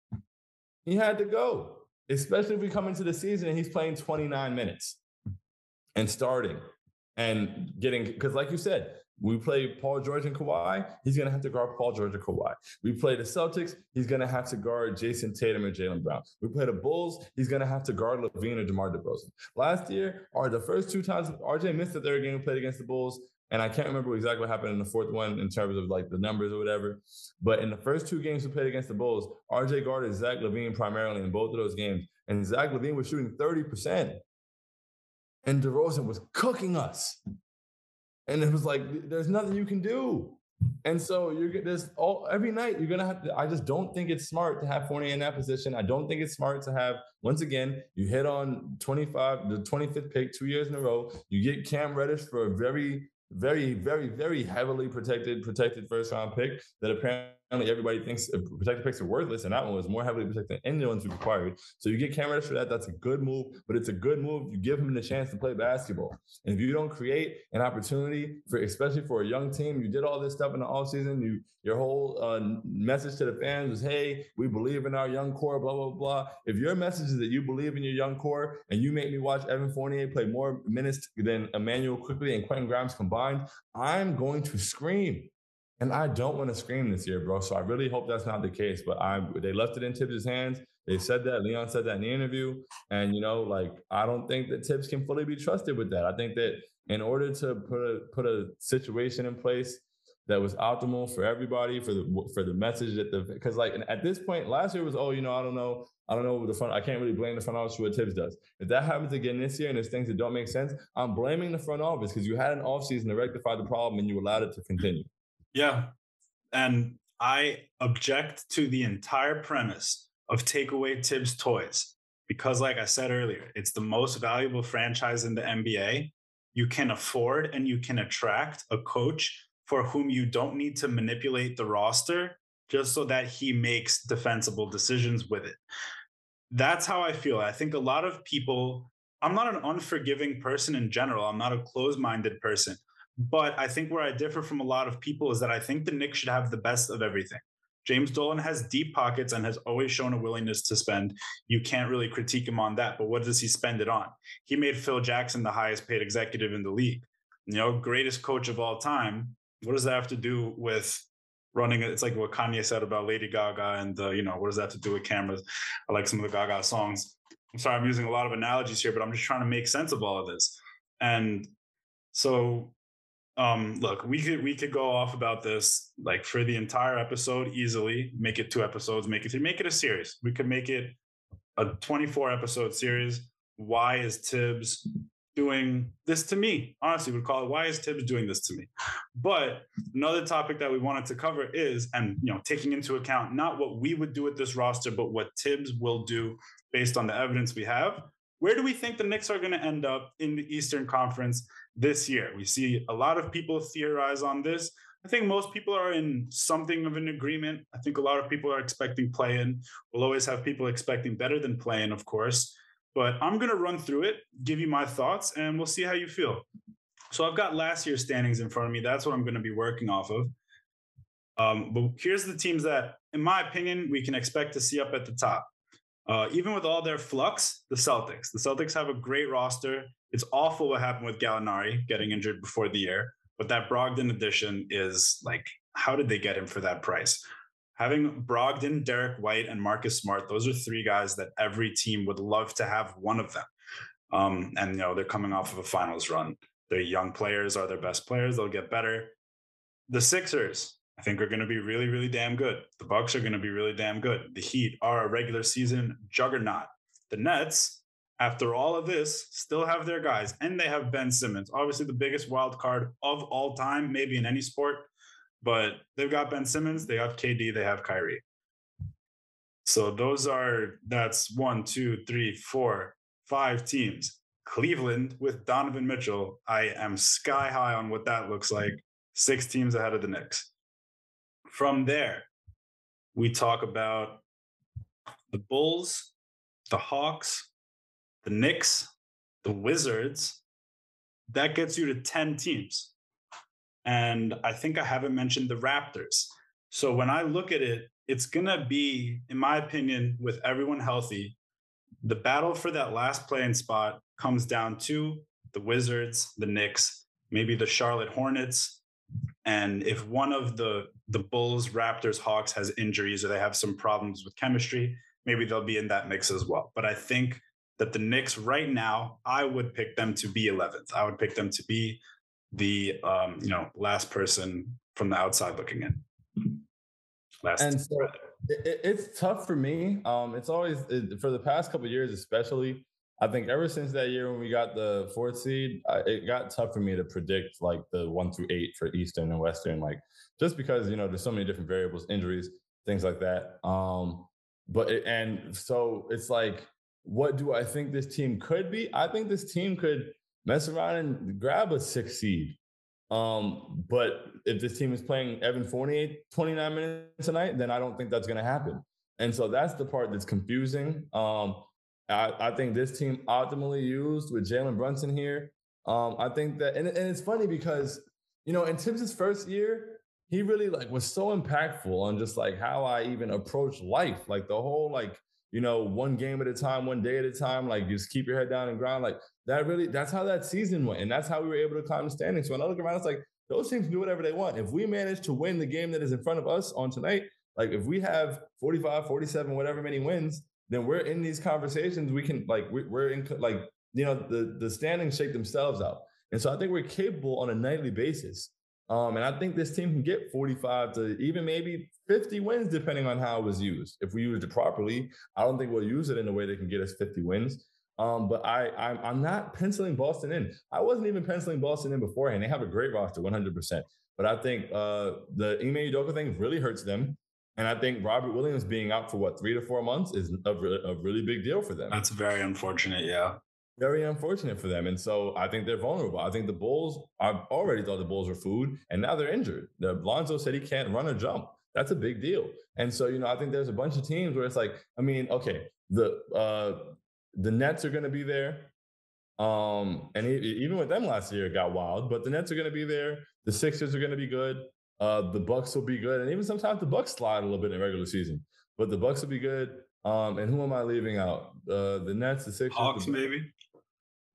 He had to go, especially if we come into the season and he's playing 29 minutes and starting and getting because, like you said, we play Paul George and Kawhi, he's going to have to guard Paul George and Kawhi. We play the Celtics, he's going to have to guard Jayson Tatum and Jaylen Brown. We play the Bulls, he's going to have to guard LaVine or DeMar DeRozan. Last year, or the first two times, RJ missed the third game we played against the Bulls. And I can't remember exactly what happened in the fourth one in terms of like the numbers or whatever. But in the first two games we played against the Bulls, RJ guarded Zach LaVine primarily in both of those games. And Zach LaVine was shooting 30%. And DeRozan was cooking us. And it was like, there's nothing you can do. And so you're there's all every night you're gonna have to. I just don't think it's smart to have Fournier in that position. I don't think it's smart to have once again you hit on 25 the 25th pick two years in a row. You get Cam Reddish for a very very very very heavily protected protected first round pick that apparently everybody thinks protected picks are worthless, and that one was more heavily protected than any ones we required. So you get Cam Reddish for that. That's a good move, but it's a good move. You give him the chance to play basketball. And if you don't create an opportunity for, especially for a young team, you did all this stuff in the offseason. You your whole uh, message to the fans was, "Hey, we believe in our young core." Blah blah blah. If your message is that you believe in your young core, and you make me watch Evan Fournier play more minutes than Immanuel Quickley and Quentin Grimes combined, I'm going to scream. And I don't want to scream this year, bro. So I really hope that's not the case. But I they left it in Thibs' hands. They said that. Leon said that in the interview. And you know, like I don't think that Thibs can fully be trusted with that. I think that in order to put a put a situation in place that was optimal for everybody for the for the message that the because like at this point last year was oh you know I don't know I don't know the front I can't really blame the front office for what Thibs does. If that happens again this year and there's things that don't make sense, I'm blaming the front office because you had an offseason to rectify the problem and you allowed it to continue. Yeah. And I object to the entire premise of take away Thibs toys because, like I said earlier, it's the most valuable franchise in the NBA. You can afford and you can attract a coach for whom you don't need to manipulate the roster just so that he makes defensible decisions with it. That's how I feel. I think a lot of people, I'm not an unforgiving person in general, I'm not a closed minded person. But I think where I differ from a lot of people is that I think the Knicks should have the best of everything. James Dolan has deep pockets and has always shown a willingness to spend. You can't really critique him on that, but what does he spend it on? He made Phil Jackson the highest paid executive in the league. You know, greatest coach of all time. What does that have to do with running? It's like what Kanye said about Lady Gaga and, uh, you know, what does that have to do with cameras? I like some of the Gaga songs. I'm sorry, I'm using a lot of analogies here, but I'm just trying to make sense of all of this. And so um look we could we could go off about this like for the entire episode easily make it two episodes make it make it a series we could make it a 24 episode series why is Thibs doing this to me? Honestly, would call it why is Thibs doing this to me? But another topic that we wanted to cover is, and you know, taking into account not what we would do with this roster, but what Thibs will do based on the evidence we have. Where do we think the Knicks are going to end up in the Eastern Conference this year? We see a lot of people theorize on this. I think most people are in something of an agreement. I think a lot of people are expecting play in. We'll always have people expecting better than play in, of course. But I'm going to run through it, give you my thoughts, and we'll see how you feel. So I've got last year's standings in front of me. That's what I'm going to be working off of. Um, but here's the teams that, in my opinion, we can expect to see up at the top. Uh, even with all their flux, the Celtics. The Celtics have a great roster. It's awful what happened with Gallinari getting injured before the year. But that Brogdon addition is like, how did they get him for that price? Having Brogdon, Derrick White, and Marcus Smart, those are three guys that every team would love to have one of them. Um, and you know, they're coming off of a finals run. Their young players are their best players, they'll get better. The Sixers, I think are going to be really, really damn good. The Bucks are going to be really damn good. The Heat are a regular season juggernaut. The Nets, after all of this, still have their guys, and they have Ben Simmons, obviously the biggest wild card of all time, maybe in any sport. But they've got Ben Simmons, they have KD, they have Kyrie. So those are that's one, two, three, four, five teams. Cleveland with Donovan Mitchell, I am sky high on what that looks like. Six teams ahead of the Knicks. From there, we talk about the Bulls, the Hawks, the Knicks, the Wizards, that gets you to 10 teams. And I think I haven't mentioned the Raptors. So when I look at it, it's going to be, in my opinion, with everyone healthy, the battle for that last playing spot comes down to the Wizards, the Knicks, maybe the Charlotte Hornets. And if one of the the Bulls, Raptors, Hawks has injuries or they have some problems with chemistry, maybe they'll be in that mix as well. But I think that the Knicks right now, I would pick them to be 11th. I would pick them to be the um, you know last person from the outside looking in. Last and so it, it's tough for me. Um, it's always it, for the past couple years, especially. I think ever since that year when we got the fourth seed, I, it got tough for me to predict like the one through eight for Eastern and Western, like just because you know there's so many different variables, injuries, things like that. Um, but it, and so it's like what do I think this team could be? I think this team could mess around and grab a six seed. Um, but if this team is playing Evan Fournier 29 minutes tonight, then I don't think that's going to happen. And so that's the part that's confusing. Um, I, I, think this team optimally used with Jalen Brunson here. Um, I think that, and, and it's funny because, you know, in Thibs' first year, he really like was so impactful on just like how I even approach life, like the whole like you know, one game at a time, one day at a time, like just keep your head down and grind. Like that really, that's how that season went. And that's how we were able to climb the standings. So when I look around, it's like those teams do whatever they want. If we manage to win the game that is in front of us on tonight, like if we have 45, 47, whatever many wins, then we're in these conversations. We can like, we're in like, you know, the, the standings shake themselves out. And so I think we're capable on a nightly basis. Um, and I think this team can get 45 to even maybe 50 wins, depending on how it was used. If we used it properly, I don't think we'll use it in a way that can get us 50 wins. Um, but I, I'm, I'm not penciling Boston in. I wasn't even penciling Boston in beforehand. They have a great roster, 100%. But I think uh, the Ime Udoka thing really hurts them. And I think Robert Williams being out for what, three to four months is a, a really big deal for them. That's very unfortunate. Yeah. Very unfortunate for them. And so I think they're vulnerable. I think the Bulls, I've already thought the Bulls were food, and now they're injured. The Lonzo said he can't run or jump that's a big deal. And so, you know, I think there's a bunch of teams where it's like, I mean, okay, the uh the Nets are going to be there. Um, and even with them last year, it got wild. But the Nets are going to be there. The Sixers are going to be good. Uh, the Bucks will be good, and even sometimes the Bucks slide a little bit in regular season. But the Bucks will be good. Um, and who am I leaving out? Uh, the Nets, the Sixers, Hawks, the, maybe.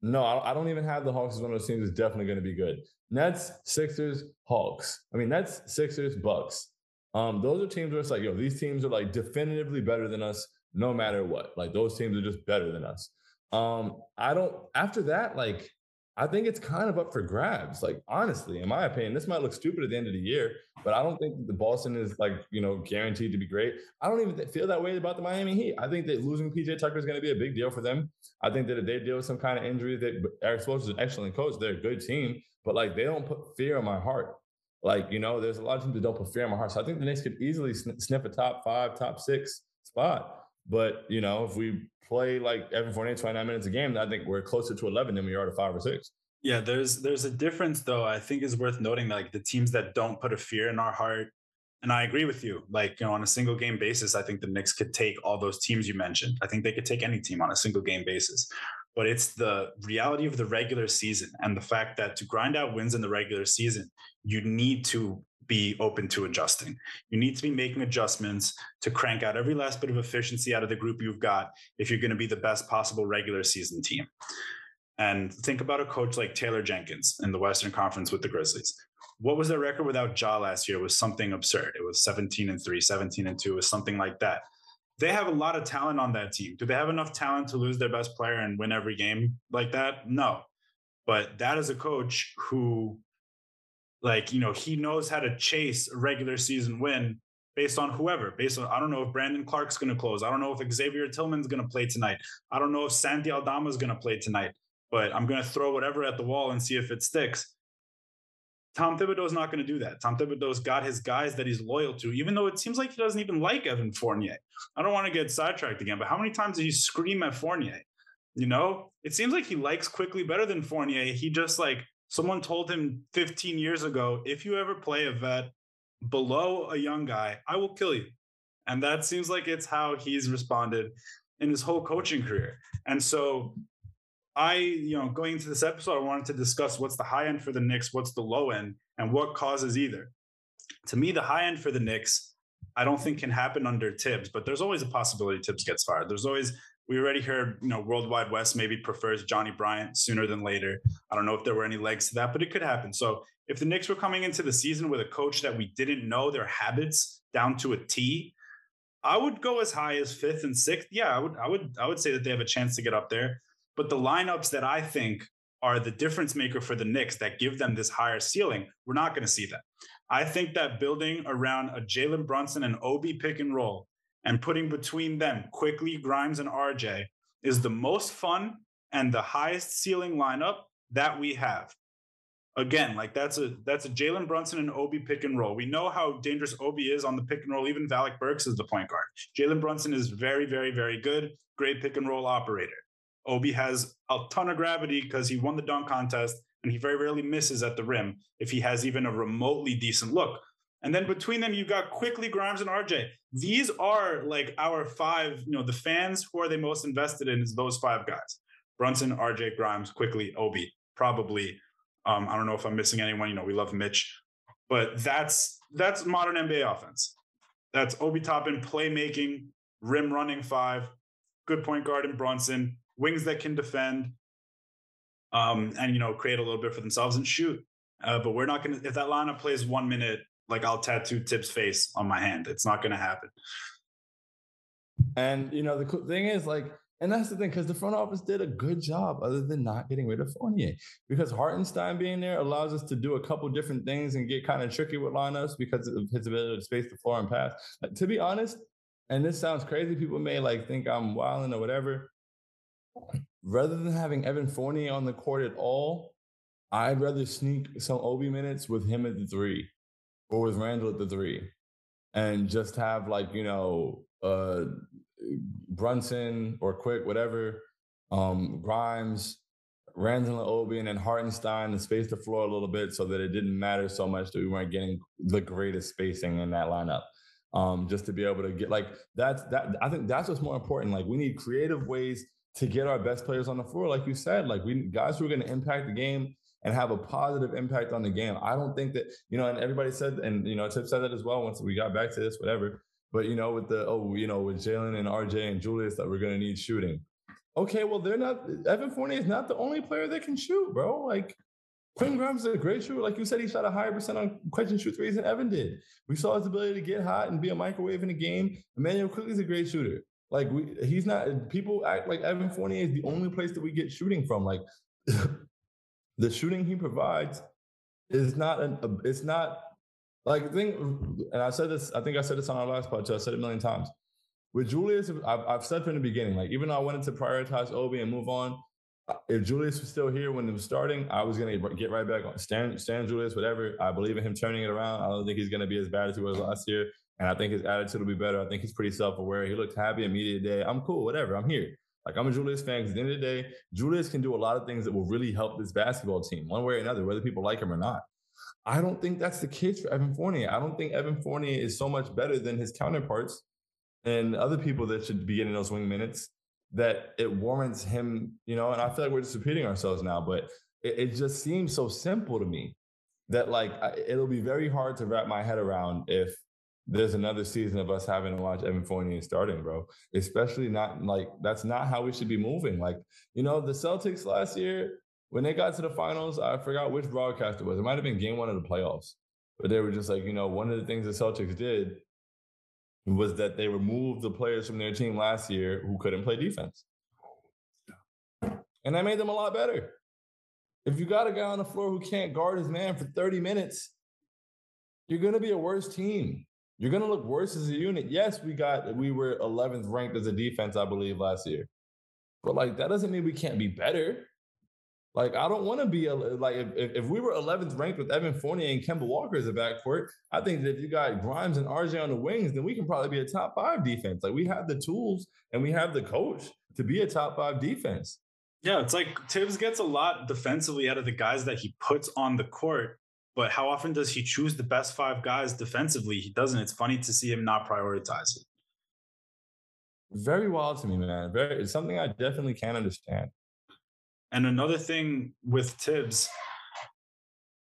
No, I, I don't even have the Hawks as one of those teams that's definitely going to be good. Nets, Sixers, Hawks. I mean, Nets, Sixers, Bucks. Um, those are teams where it's like, yo, these teams are like definitively better than us, no matter what. Like those teams are just better than us. Um, I don't. After that, like, I think it's kind of up for grabs. Like honestly, in my opinion, this might look stupid at the end of the year, but I don't think the Boston is like you know guaranteed to be great. I don't even feel that way about the Miami Heat. I think that losing PJ Tucker is going to be a big deal for them. I think that if they deal with some kind of injury, that Erik Spoelstra is an excellent coach. They're a good team, but like they don't put fear in my heart. Like you know, there's a lot of teams that don't put fear in my heart. So I think the Knicks could easily sniff a top five, top six spot. But you know, if we play like Evan Fournier 29 minutes a game, I think we're closer to 11 than we are to five or six. Yeah, there's there's a difference though. I think is worth noting like the teams that don't put a fear in our heart, and I agree with you. Like you know, on a single game basis, I think the Knicks could take all those teams you mentioned. I think they could take any team on a single game basis. But it's the reality of the regular season and the fact that to grind out wins in the regular season, you need to be open to adjusting. You need to be making adjustments to crank out every last bit of efficiency out of the group you've got if you're going to be the best possible regular season team. And think about a coach like Taylor Jenkins in the Western Conference with the Grizzlies. What was their record without Ja last year? It was something absurd. It was 17 and 3, 17 and 2, it was something like that. They have a lot of talent on that team. Do they have enough talent to lose their best player and win every game like that? No. But that is a coach who like, you know, he knows how to chase a regular season win based on whoever, based on I don't know if Brandon Clarke's going to close. I don't know if Xavier Tillman's going to play tonight. I don't know if Santi Aldama's going to play tonight but I'm going to throw whatever at the wall and see if it sticks. Tom Thibodeau's not going to do that. Tom Thibodeau's got his guys that he's loyal to, even though it seems like he doesn't even like Evan Fournier. I don't want to get sidetracked again, but how many times did he scream at Fournier? You know, it seems like he likes Quickley better than Fournier. He just like someone told him 15 years ago, if you ever play a vet below a young guy, I will kill you. And that seems like it's how he's responded in his whole coaching career. And so I, you know, going into this episode, I wanted to discuss what's the high end for the Knicks, what's the low end, and what causes either. To me, the high end for the Knicks, I don't think can happen under Thibs, but there's always a possibility Thibs gets fired. There's always we already heard, you know, Worldwide West maybe prefers Johnnie Bryant sooner than later. I don't know if there were any legs to that, but it could happen. So if the Knicks were coming into the season with a coach that we didn't know their habits down to a T, I would go as high as fifth and sixth. Yeah, I would, I would, I would say that they have a chance to get up there. But the lineups that I think are the difference maker for the Knicks that give them this higher ceiling, we're not going to see that. I think that building around a Jalen Brunson and Obi pick and roll and putting between them Quickley Grimes, and RJ is the most fun and the highest ceiling lineup that we have. Again, like that's a that's a Jalen Brunson and Obi pick and roll. We know how dangerous Obi is on the pick and roll. Even Alec Burks is the point guard. Jalen Brunson is very, very, very good. Great pick and roll operator. Obi has a ton of gravity because he won the dunk contest and he very rarely misses at the rim if he has even a remotely decent look. And then between them, you got Quickley Grimes and RJ. These are like our five, you know, the fans who are they most invested in is those five guys. Brunson, RJ, Grimes, Quickley, Obi, probably. Um, I don't know if I'm missing anyone. You know, we love Mitch, but that's that's modern NBA offense. That's Obi Toppin playmaking, rim running five, good point guard in Brunson, wings that can defend, um, and you know create a little bit for themselves and shoot. Uh, but we're not gonna if that lineup plays one minute, like I'll tattoo Thibs' face on my hand. It's not gonna happen. And you know the cool thing is like. And that's the thing, because the front office did a good job other than not getting rid of Fournier. Because Hartenstein being there allows us to do a couple different things and get kind of tricky with lineups because of his ability to space the floor and pass. to be honest, and this sounds crazy, people may like think I'm wilding or whatever rather than having Evan Fournier on the court at all, I'd rather sneak some Obi minutes with him at the three or with Randle at the three and just have like, you know, uh, Brunson or Quick, whatever, um, Grimes, Randle and Obi, and Hartenstein and space the floor a little bit so that it didn't matter so much that we weren't getting the greatest spacing in that lineup. Um, just to be able to get like that's that I think that's what's more important. Like we need creative ways to get our best players on the floor. Like you said, like we guys who are going to impact the game and have a positive impact on the game. I don't think that, you know, and everybody said, and, you know, Thibs said that as well once we got back to this, whatever. But, you know, with the, oh, you know, with Jalen and RJ and Julius that we're going to need shooting. Okay, well, they're not, Evan Fournier is not the only player that can shoot, bro. Like, Quinn Grimes is a great shooter. Like you said, he shot a higher percent on question shoot threes than Evan did. We saw his ability to get hot and be a microwave in the game. Immanuel Quickley is a great shooter. Like we, he's not. People act like Evan Fournier is the only place that we get shooting from. Like the shooting he provides is not an it's not like the thing and I said this, I think I said this on our last podcast, I said it a million times. With Julius, I've, I've said from the beginning, like even though I wanted to prioritize Obi and move on, uh, if Julius was still here when it was starting, I was gonna get right back on stand stand Julius, whatever. I believe in him turning it around. I don't think he's gonna be as bad as he was last year. And I think his attitude will be better. I think he's pretty self-aware. He looked happy immediate day. I'm cool, whatever. I'm here. Like I'm a Julius fan because at the end of the day, Julius can do a lot of things that will really help this basketball team, one way or another, whether people like him or not. I don't think that's the case for Evan Fournier. I don't think Evan Fournier is so much better than his counterparts and other people that should be getting those wing minutes that it warrants him, you know, and I feel like we're just repeating ourselves now, but it, it just seems so simple to me that like it'll be very hard to wrap my head around if there's another season of us having to watch Evan Fournier starting, bro. Especially not like that's not how we should be moving. Like, you know, the Celtics last year, when they got to the finals, I forgot which broadcast it was. It might have been game one of the playoffs. But they were just like, you know, one of the things the Celtics did was that they removed the players from their team last year who couldn't play defense. And that made them a lot better. If you got a guy on the floor who can't guard his man for 30 minutes, you're going to be a worse team. You're going to look worse as a unit. Yes, we got we were 11th ranked as a defense, I believe, last year. But like that doesn't mean we can't be better. Like I don't want to be a like if, if we were 11th ranked with Evan Fournier and Kemba Walker as a backcourt, I think that if you got Grimes and RJ on the wings, then we can probably be a top five defense. Like we have the tools and we have the coach to be a top five defense. Yeah, it's like Thibs gets a lot defensively out of the guys that he puts on the court, but how often does he choose the best five guys defensively? He doesn't. It's funny to see him not prioritize it. Very wild to me, man. Very it's something I definitely can't understand. And another thing with Thibs,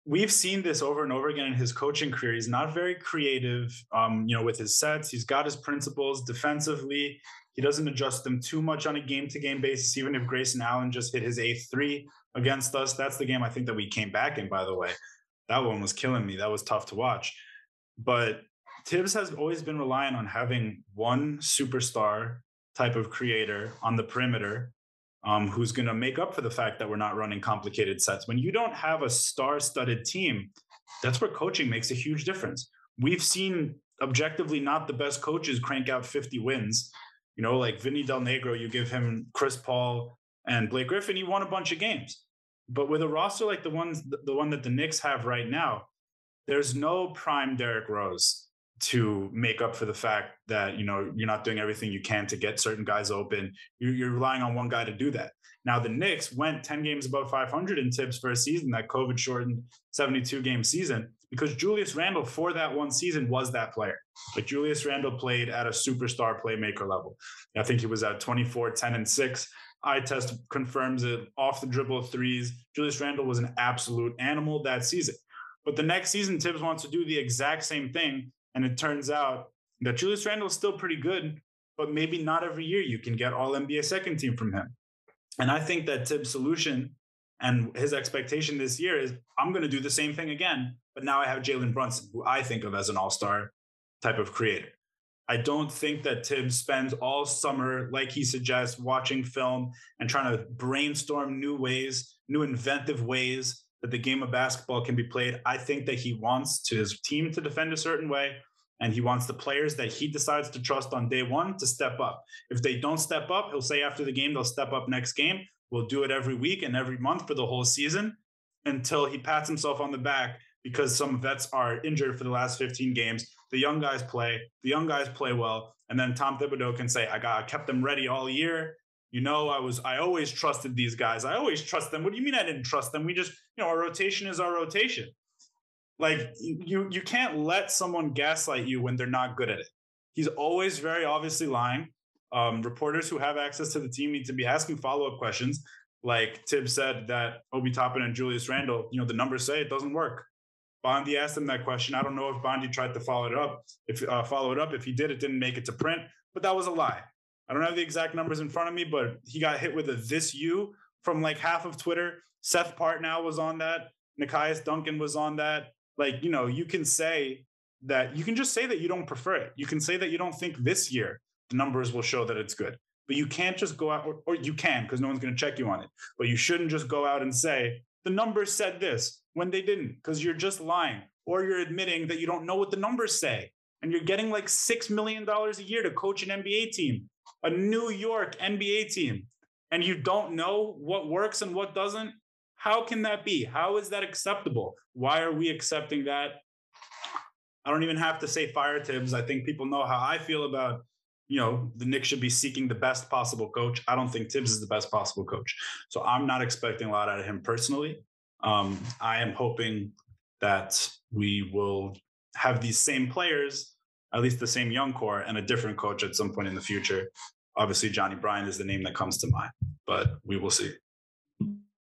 we've seen this over and over again in his coaching career. He's not very creative, um, you know, with his sets. He's got his principles defensively. He doesn't adjust them too much on a game-to-game basis. Even if Grayson Allen just hit his eighth three against us, that's the game I think that we came back in. By the way, that one was killing me. That was tough to watch. But Thibs has always been relying on having one superstar type of creator on the perimeter um, who's going to make up for the fact that we're not running complicated sets. When you don't have a star studded team, that's where coaching makes a huge difference. We've seen objectively not the best coaches crank out 50 wins. You know, like Vinny Del Negro, you give him Chris Paul and Blake Griffin, he won a bunch of games. But with a roster like the ones the one that the Knicks have right now, there's no prime Derrick Rose to make up for the fact that you know you're not doing everything you can to get certain guys open. You're, relying on one guy to do that. Now the Knicks went 10 games above 500 in tips for a season, that COVID shortened 72 game season, because Julius Randle for that one season was that player. Like Julius Randle played at a superstar playmaker level. I think he was at 24, 10, and 6. Eye test confirms it off the dribble threes. Julius Randle was an absolute animal that season. But the next season, Thibs wants to do the exact same thing and it turns out that Julius Randle is still pretty good, but maybe not every year you can get all NBA second team from him. And I think that Thibs' solution and his expectation this year is I'm going to do the same thing again, but now I have Jalen Brunson, who I think of as an all star type of creator. I don't think that Thibs spends all summer, like he suggests, watching film and trying to brainstorm new ways, new inventive ways that the game of basketball can be played. I think that he wants to his team to defend a certain way, and he wants the players that he decides to trust on day one to step up. If they don't step up, he'll say after the game they'll step up next game. We'll do it every week and every month for the whole season until he pats himself on the back because some vets are injured for the last 15 games. The young guys play, the young guys play well, and then Tom Thibodeau can say, "I got I kept them ready all year. You know, I was I always trusted these guys. I always trust them. What do you mean I didn't trust them? We just, you know, our rotation is our rotation. Like you you can't let someone gaslight you when they're not good at it. He's always very obviously lying. Um, reporters who have access to the team need to be asking follow-up questions. Like Thibs said that Obi Toppin and Julius Randle, you know, the numbers say it doesn't work. Bondy asked him that question. I don't know if Bondy tried to follow it up. If uh, follow it up, if he did, it didn't make it to print. But that was a lie. I don't have the exact numbers in front of me, but he got hit with a this you from like half of Twitter. Seth Partnow was on that. Nekias Duncan was on that. Like, you know, you can say that you can just say that you don't prefer it. You can say that you don't think this year the numbers will show that it's good. But you can't just go out, or, or you can because no one's going to check you on it. But you shouldn't just go out and say the numbers said this when they didn't because you're just lying or you're admitting that you don't know what the numbers say and you're getting like $6 million a year to coach an NBA team, a New York NBA team, and you don't know what works and what doesn't. How can that be? How is that acceptable? Why are we accepting that? I don't even have to say fire Thibs. I think people know how I feel about, you know, the Knicks should be seeking the best possible coach. I don't think Thibs is the best possible coach. So I'm not expecting a lot out of him personally. Um, I am hoping that we will have these same players, at least the same young core, and a different coach at some point in the future. Obviously, Johnnie Bryant is the name that comes to mind, but we will see.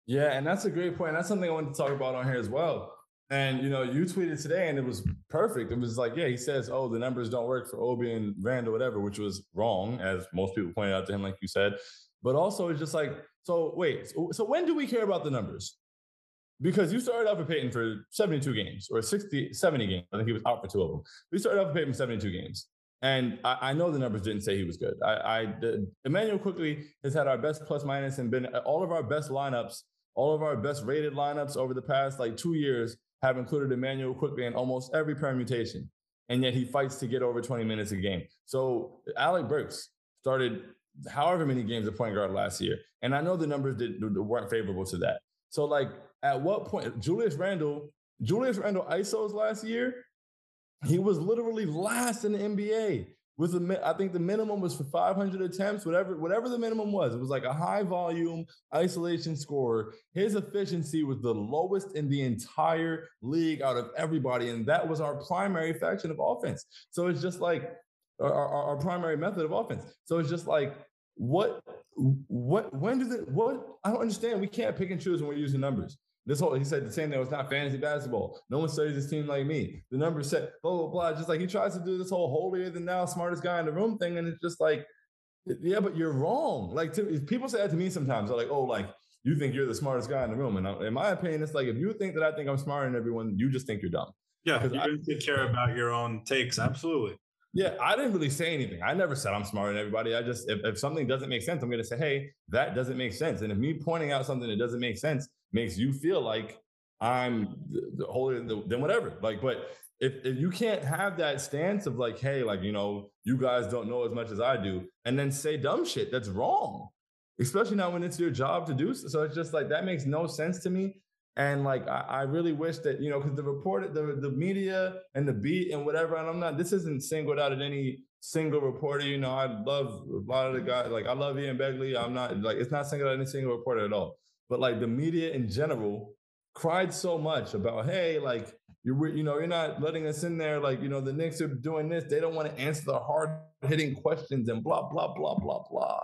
Yeah, and that's a great point. That's something I wanted to talk about on here as well. And you know, you tweeted today, and it was perfect. It was like, yeah, he says, "Oh, the numbers don't work for Obi and Rand or whatever," which was wrong, as most people pointed out to him, like you said. But also, it's just like, so wait, so, so when do we care about the numbers? Because you started off with Payton for 72 games or 60, 70 games. I think he was out for two of them. We started off with Payton 72 games. And I, I, know the numbers didn't say he was good. I, I Immanuel Quickley has had our best plus minus and been uh, all of our best lineups, all of our best rated lineups over the past like two years have included Immanuel Quickley in almost every permutation. And yet he fights to get over 20 minutes a game. So Alec Burks started however many games at point guard last year. And I know the numbers did, weren't favorable to that. So like at what point Julius Randle, Julius Randle ISOs last year, he was literally last in the NBA with the I think the minimum was for 500 attempts, whatever, whatever the minimum was. It was like a high volume isolation scorer. His efficiency was the lowest in the entire league out of everybody. And that was our primary faction of offense. So it's just like our, our, our primary method of offense. So it's just like, what, what, when does it, what, I don't understand. We can't pick and choose when we're using numbers. This whole he said the same thing. It's not fantasy basketball. No one studies this team like me. The numbers set blah blah blah. Just like he tries to do this whole holier than thou, smartest guy in the room thing, and it's just like, yeah, but you're wrong. Like to, people say that to me sometimes. They're like, oh, like you think you're the smartest guy in the room, and I, in my opinion, it's like if you think that I think I'm smarter than everyone, you just think you're dumb. Yeah, you I, don't care about your own takes. Absolutely. Yeah, I didn't really say anything. I never said I'm smarter than everybody. I just, if, if something doesn't make sense, I'm going to say, hey, that doesn't make sense. And if me pointing out something that doesn't make sense makes you feel like I'm the, holier than than whatever. Like, but if, if you can't have that stance of like, hey, like, you know, you guys don't know as much as I do, and then say dumb shit, that's wrong. Especially now when it's your job to do so. So it's just like that makes no sense to me. And like I, I really wish that, you know, because the report, the the media and the beat and whatever, and I'm not, this isn't singled out at any single reporter. You know, I love a lot of the guys, like I love Ian Begley. I'm not like it's not singled out any single reporter at all. But like the media in general cried so much about, hey, like you're you know you're not letting us in there. Like you know the Knicks are doing this. They don't want to answer the hard hitting questions and blah blah blah blah blah.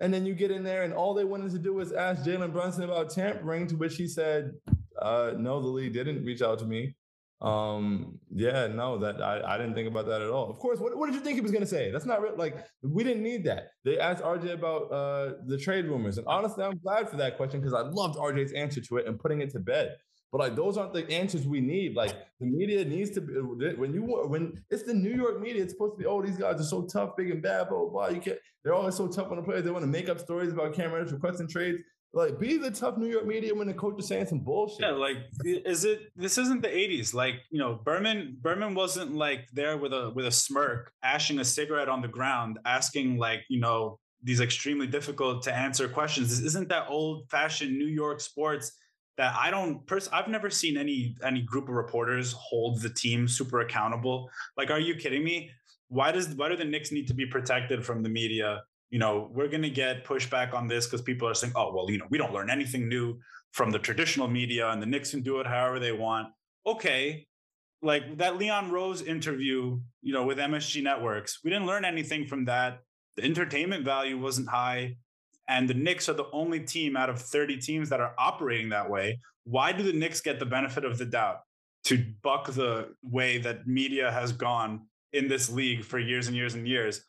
And then you get in there, and all they wanted to do was ask Jalen Brunson about tampering, to which he said, uh, "No, the league didn't reach out to me." Um, yeah, no, that I, I didn't think about that at all. Of course, what, what did you think he was gonna say? That's not real. Like, we didn't need that. They asked RJ about uh the trade rumors, and honestly, I'm glad for that question because I loved RJ's answer to it and putting it to bed. But like, those aren't the answers we need. Like, the media needs to be when you when it's the New York media, it's supposed to be, oh, these guys are so tough, big and bad, blah blah. You can't. They're always so tough on the players. They want to make up stories about Cam Reddish requesting trades. Like, be the tough New York media when the coach is saying some bullshit. Yeah, like, is it? This isn't the '80s. Like, you know, Berman Berman wasn't like there with a with a smirk, ashing a cigarette on the ground, asking like, you know, these extremely difficult to answer questions. This isn't that old fashioned New York sports that I don't. Pers- I've never seen any any group of reporters hold the team super accountable. Like, are you kidding me? Why does why do the Knicks need to be protected from the media? you know, we're to get pushback on this because people are saying, oh, well, you know, we don't learn anything new from the traditional media and the Knicks can do it however they want. Okay. Like that Leon Rose interview, you know, with MSG Networks, we didn't learn anything from that. The entertainment value wasn't high. And the Knicks are the only team out of 30 teams that are operating that way. Why do the Knicks get the benefit of the doubt to buck the way that media has gone in this league for years and years and years?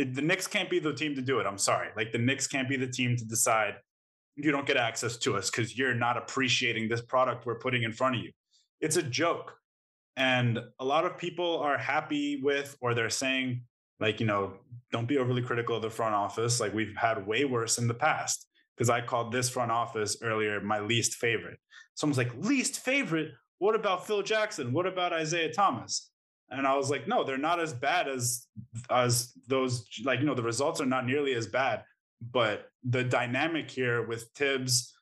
it, the Knicks can't be the team to do it. I'm sorry. Like the Knicks can't be the team to decide you don't get access to us because you're not appreciating this product we're putting in front of you. It's a joke. And a lot of people are happy with, or they're saying, like, you know, don't be overly critical of the front office. Like we've had way worse in the past. because I called this front office earlier my least favorite. Someone's like, least favorite? What about Phil Jackson? What about Isiah Thomas? And I was like, no, they're not as bad as as those. Like, you know, the results are not nearly as bad, but the dynamic here with Thibs,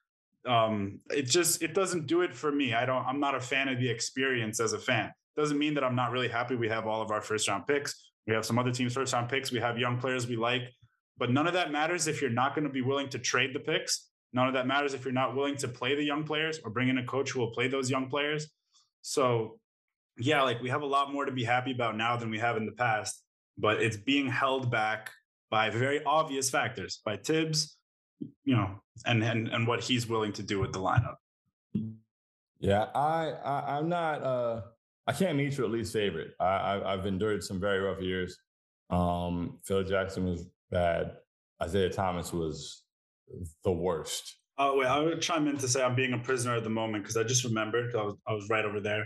um, it just it doesn't do it for me. I don't. I'm not a fan of the experience as a fan. Doesn't mean that I'm not really happy. We have all of our first round picks. We have some other teams' first round picks. We have young players we like, but none of that matters if you're not going to be willing to trade the picks. None of that matters if you're not willing to play the young players or bring in a coach who will play those young players. So, yeah, like we have a lot more to be happy about now than we have in the past, but it's being held back by very obvious factors, by Thibs, you know, and and and what he's willing to do with the lineup. Yeah, I, I am not. uh I can't meet you at least favorite. I, I I've endured some very rough years. Um, Phil Jackson was bad. Isiah Thomas was the worst. Oh wait, I would chime in to say I'm being a prisoner at the moment because I just remembered I was I was right over there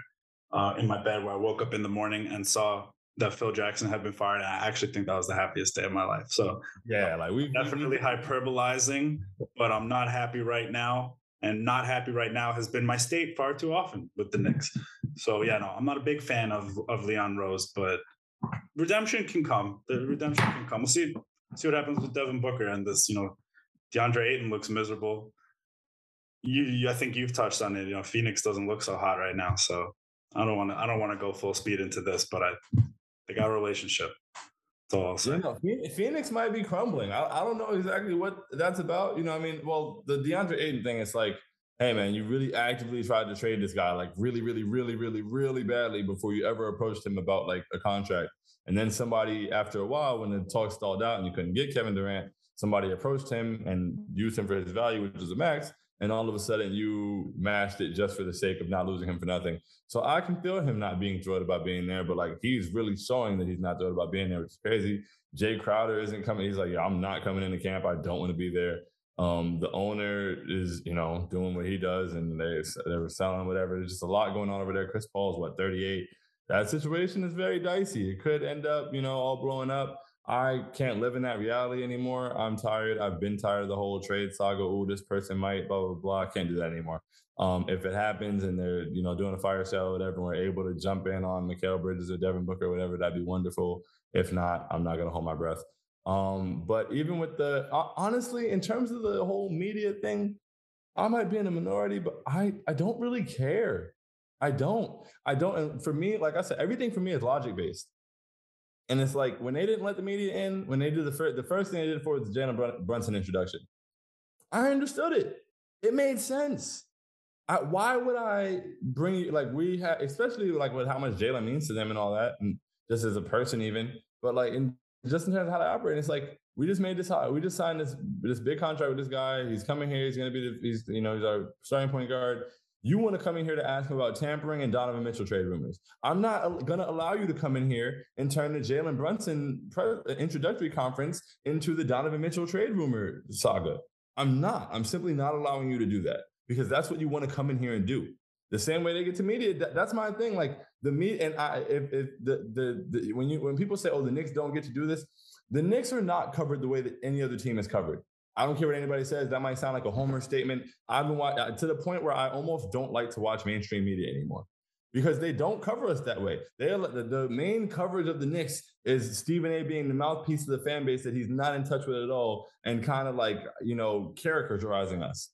uh, in my bed where I woke up in the morning and saw that Phil Jackson had been fired. And I actually think that was the happiest day of my life. So yeah, like we definitely hyperbolizing, but I'm not happy right now. And not happy right now has been my state far too often with the Knicks. So yeah, no, I'm not a big fan of of Leon Rose, but redemption can come. The redemption can come. We'll see see what happens with Devin Booker and this. You know, DeAndre Ayton looks miserable. You, you, I think you've touched on it. You know, Phoenix doesn't look so hot right now, so I don't want to. I don't want to go full speed into this, but I, they got a relationship. All. You know, Phoenix might be crumbling. I, I don't know exactly what that's about. You know, I mean, well, the DeAndre Ayton thing is like, hey man, you really actively tried to trade this guy like really, really, really, really, really badly before you ever approached him about like a contract. And then somebody, after a while, when the talk stalled out and you couldn't get Kevin Durant, somebody approached him and used him for his value, which was a max. And all of a sudden, you mashed it just for the sake of not losing him for nothing. So I can feel him not being thrilled about being there, but like he's really showing that he's not thrilled about being there, which is crazy. Jae Crowder isn't coming. He's like, yeah, I'm not coming into camp. I don't want to be there. Um, the owner is, you know, doing what he does, and they they were selling whatever. There's just a lot going on over there. Chris Paul's what 38 that situation is very dicey. It could end up, you know, all blowing up. I can't live in that reality anymore. I'm tired. I've been tired of the whole trade saga. Oh, this person might, blah, blah, blah. I can't do that anymore. Um, if it happens and they're, you know, doing a fire sale or whatever, we're able to jump in on Mikal Bridges or Devin Booker or whatever, that'd be wonderful. If not, I'm not to hold my breath. Um, but even with the, uh, honestly, in terms of the whole media thing, I might be in a minority, but I, I don't really care. I don't. I don't. And for me, like I said, everything for me is logic based. And it's like when they didn't let the media in, when they did the first, the first thing they did for was the Jalen Brunson introduction. I understood it. It made sense. I, why would I bring you like we have, especially like with how much Jalen means to them and all that, and just as a person even, but like in just in terms of how they operate, it's like we just made this. We just signed this this big contract with this guy. He's coming here. He's to be the, he's you know he's our starting point guard. You want to come in here to ask me about tampering and Donovan Mitchell trade rumors. I'm not going to allow you to come in here and turn the Jalen Brunson pre- introductory conference into the Donovan Mitchell trade rumor saga. I'm not. I'm simply not allowing you to do that because that's what you want to come in here and do. The same way they get to media, that, that's my thing. Like the media, and I, if, if the, the the when you when people say, "Oh, the Knicks don't get to do this," the Knicks are not covered the way that any other team is covered. I don't care what anybody says. That might sound like a homer statement. I've been uh, to the point where I almost don't like to watch mainstream media anymore because they don't cover us that way. They the, the main coverage of the Knicks is Stephen A. being the mouthpiece of the fan base that he's not in touch with at all, and kind of like you know characterizing us.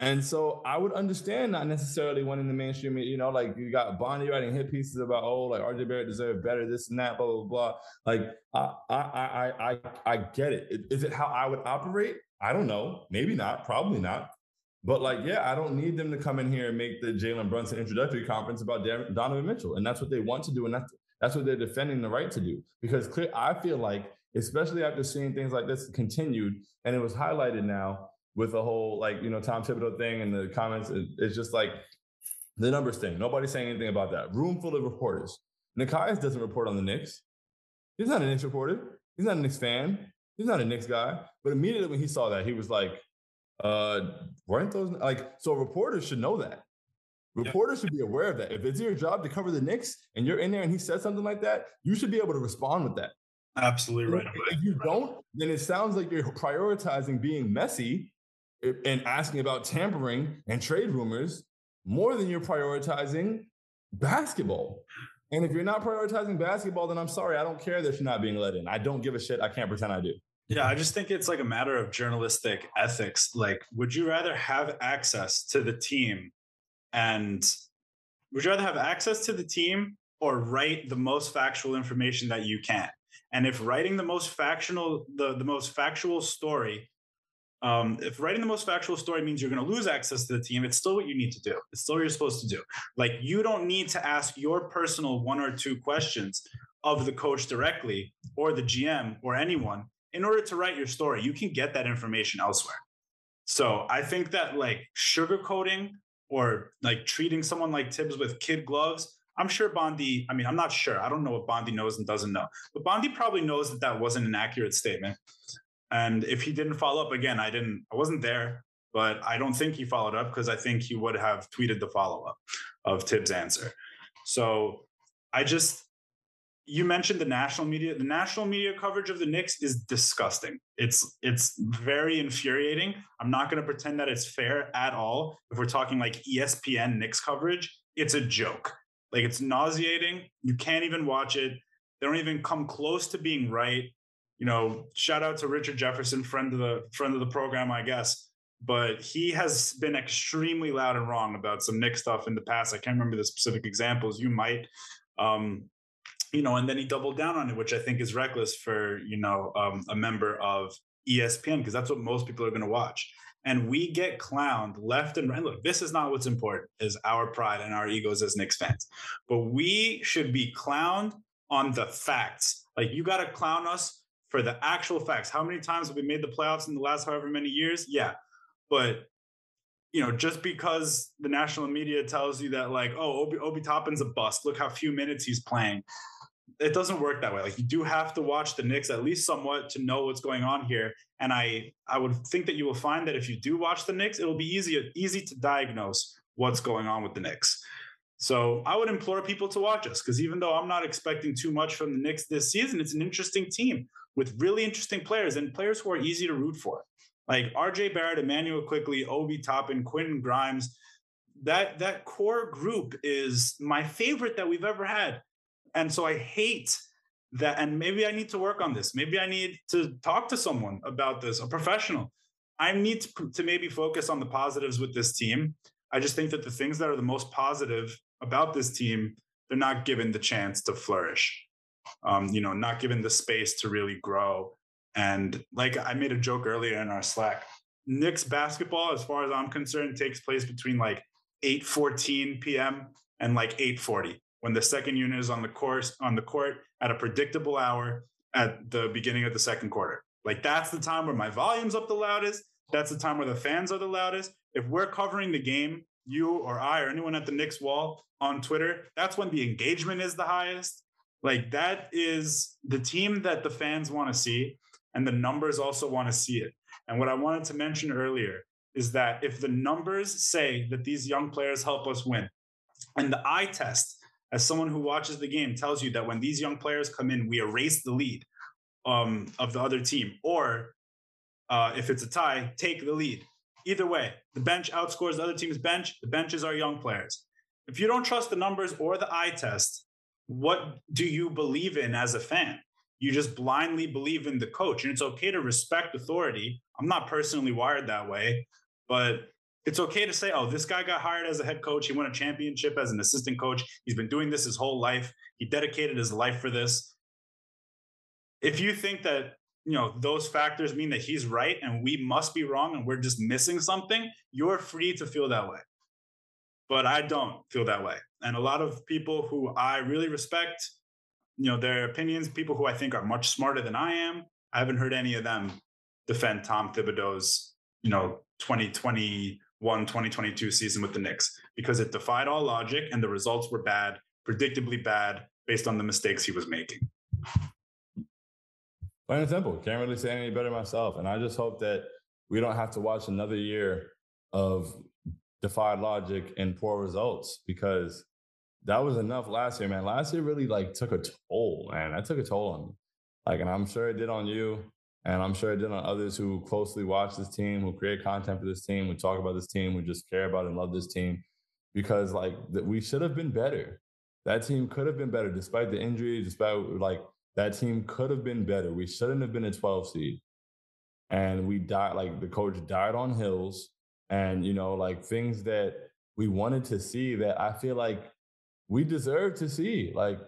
And so I would understand not necessarily wanting the mainstream, you know, like you got Bondy writing hit pieces about, oh, like RJ Barrett deserved better, this and that, blah, blah, blah. Like I I I I I get it. Is it how I would operate? I don't know. Maybe not. Probably not. But like, yeah, I don't need them to come in here and make the Jalen Brunson introductory conference about Donovan Mitchell, and that's what they want to do, and that's that's what they're defending the right to do. Because clear, I feel like, especially after seeing things like this continued, and it was highlighted now with the whole like you know Tom Thibodeau thing and the comments. It, it's just like the numbers thing. Nobody's saying anything about that. Room full of reporters. Nekias doesn't report on the Knicks. He's not a Knicks reporter. He's not a Knicks fan. He's not a Knicks guy. But immediately when he saw that, he was like, uh, weren't those like so reporters should know that. Reporters should be aware of that. If it's your job to cover the Knicks and you're in there and he said something like that, you should be able to respond with that. Absolutely right. If you don't, then it sounds like you're prioritizing being messy and asking about tampering and trade rumors more than you're prioritizing basketball. And if you're not prioritizing basketball, then I'm sorry, I don't care that you're not being let in. I don't give a shit. I can't pretend I do. Yeah, I just think it's like a matter of journalistic ethics. Like, would you rather have access to the team and would you rather have access to the team or write the most factual information that you can? And if writing the most factual, the, the most factual story um, if writing the most factual story means you're going to lose access to the team, it's still what you need to do. It's still what you're supposed to do. Like you don't need to ask your personal one or two questions of the coach directly or the GM or anyone in order to write your story. You can get that information elsewhere. So I think that like sugarcoating or like treating someone like Thibs with kid gloves. I'm sure Bondy, I mean, I'm not sure. I don't know what Bondy knows and doesn't know, but Bondy probably knows that that wasn't an accurate statement. And if he didn't follow up again, I didn't, I wasn't there, but I don't think he followed up because I think he would have tweeted the follow up of Thibs' answer. So I just, you mentioned the national media. The national media coverage of the Knicks is disgusting. It's it's very infuriating. I'm not going to pretend that it's fair at all. If we're talking like ESPN Knicks coverage, it's a joke. Like it's nauseating. You can't even watch it. They don't even come close to being right you know, shout out to Richard Jefferson, friend of the friend of the program, I guess. But he has been extremely loud and wrong about some Knick stuff in the past. I can't remember the specific examples. You might, um, you know, and then he doubled down on it, which I think is reckless for you know um, a member of ESPN because that's what most people are going to watch. And we get clowned left and right. Look, this is not what's important, is our pride and our egos as Knicks fans. But we should be clowned on the facts. Like you got to clown us for the actual facts. How many times have we made the playoffs in the last however many years? Yeah. But you know, just because the national media tells you that, like, oh, Obi, Obi Toppin's a bust. Look how few minutes he's playing. It doesn't work that way. Like, you do have to watch the Knicks at least somewhat to know what's going on here. And I, I would think that you will find that if you do watch the Knicks, it'll be easy, easy to diagnose what's going on with the Knicks. So I would implore people to watch us because even though I'm not expecting too much from the Knicks this season, it's an interesting team with really interesting players and players who are easy to root for. Like RJ Barrett, Immanuel Quickley, Obi Toppin, Quentin Grimes. That that core group is my favorite that we've ever had. And so I hate that. And maybe I need to work on this. Maybe I need to talk to someone about this, a professional. I need to, to maybe focus on the positives with this team. I just think that the things that are the most positive about this team, they're not given the chance to flourish um, you know, not given the space to really grow. And like I made a joke earlier in our Slack, Knicks basketball, as far as I'm concerned, takes place between like 8:14 p.m. and like 8:40 when the second unit is on the course on the court at a predictable hour at the beginning of the second quarter. Like that's the time where my volume's up the loudest. That's the time where the fans are the loudest. If we're covering the game, you or I or anyone at the Knicks wall on Twitter, that's when the engagement is the highest. Like that is the team that the fans want to see, and the numbers also want to see it. And what I wanted to mention earlier is that if the numbers say that these young players help us win, and the eye test, as someone who watches the game, tells you that when these young players come in, we erase the lead um, of the other team, or uh, if it's a tie, take the lead. Either way, the bench outscores the other team's bench. The benches are young players. If you don't trust the numbers or the eye test, what do you believe in as a fan? You just blindly believe in the coach. And it's okay to respect authority. I'm not personally wired that way, but it's okay to say, oh, this guy got hired as a head coach. He won a championship as an assistant coach. He's been doing this his whole life. He dedicated his life for this. If you think that, you know, those factors mean that he's right and we must be wrong and we're just missing something, you're free to feel that way. But I don't feel that way and a lot of people who I really respect, you know, their opinions, people who I think are much smarter than I am. I haven't heard any of them defend Tom Thibodeau's, you know, 2021, 2022 season with the Knicks because it defied all logic and the results were bad, predictably bad based on the mistakes he was making. Plain and simple. Can't really say any better myself. And I just hope that we don't have to watch another year of defied logic and poor results because that was enough last year, man. Last year really like took a toll, man. That took a toll on me. Like, and I'm sure it did on you. And I'm sure it did on others who closely watch this team, who create content for this team, who talk about this team, who just care about and love this team. Because like that we should have been better. That team could have been better despite the injury, despite like that team could have been better. We shouldn't have been a 12 seed. And we died, like the coach died on hills and, you know, like things that we wanted to see that I feel like we deserve to see. Like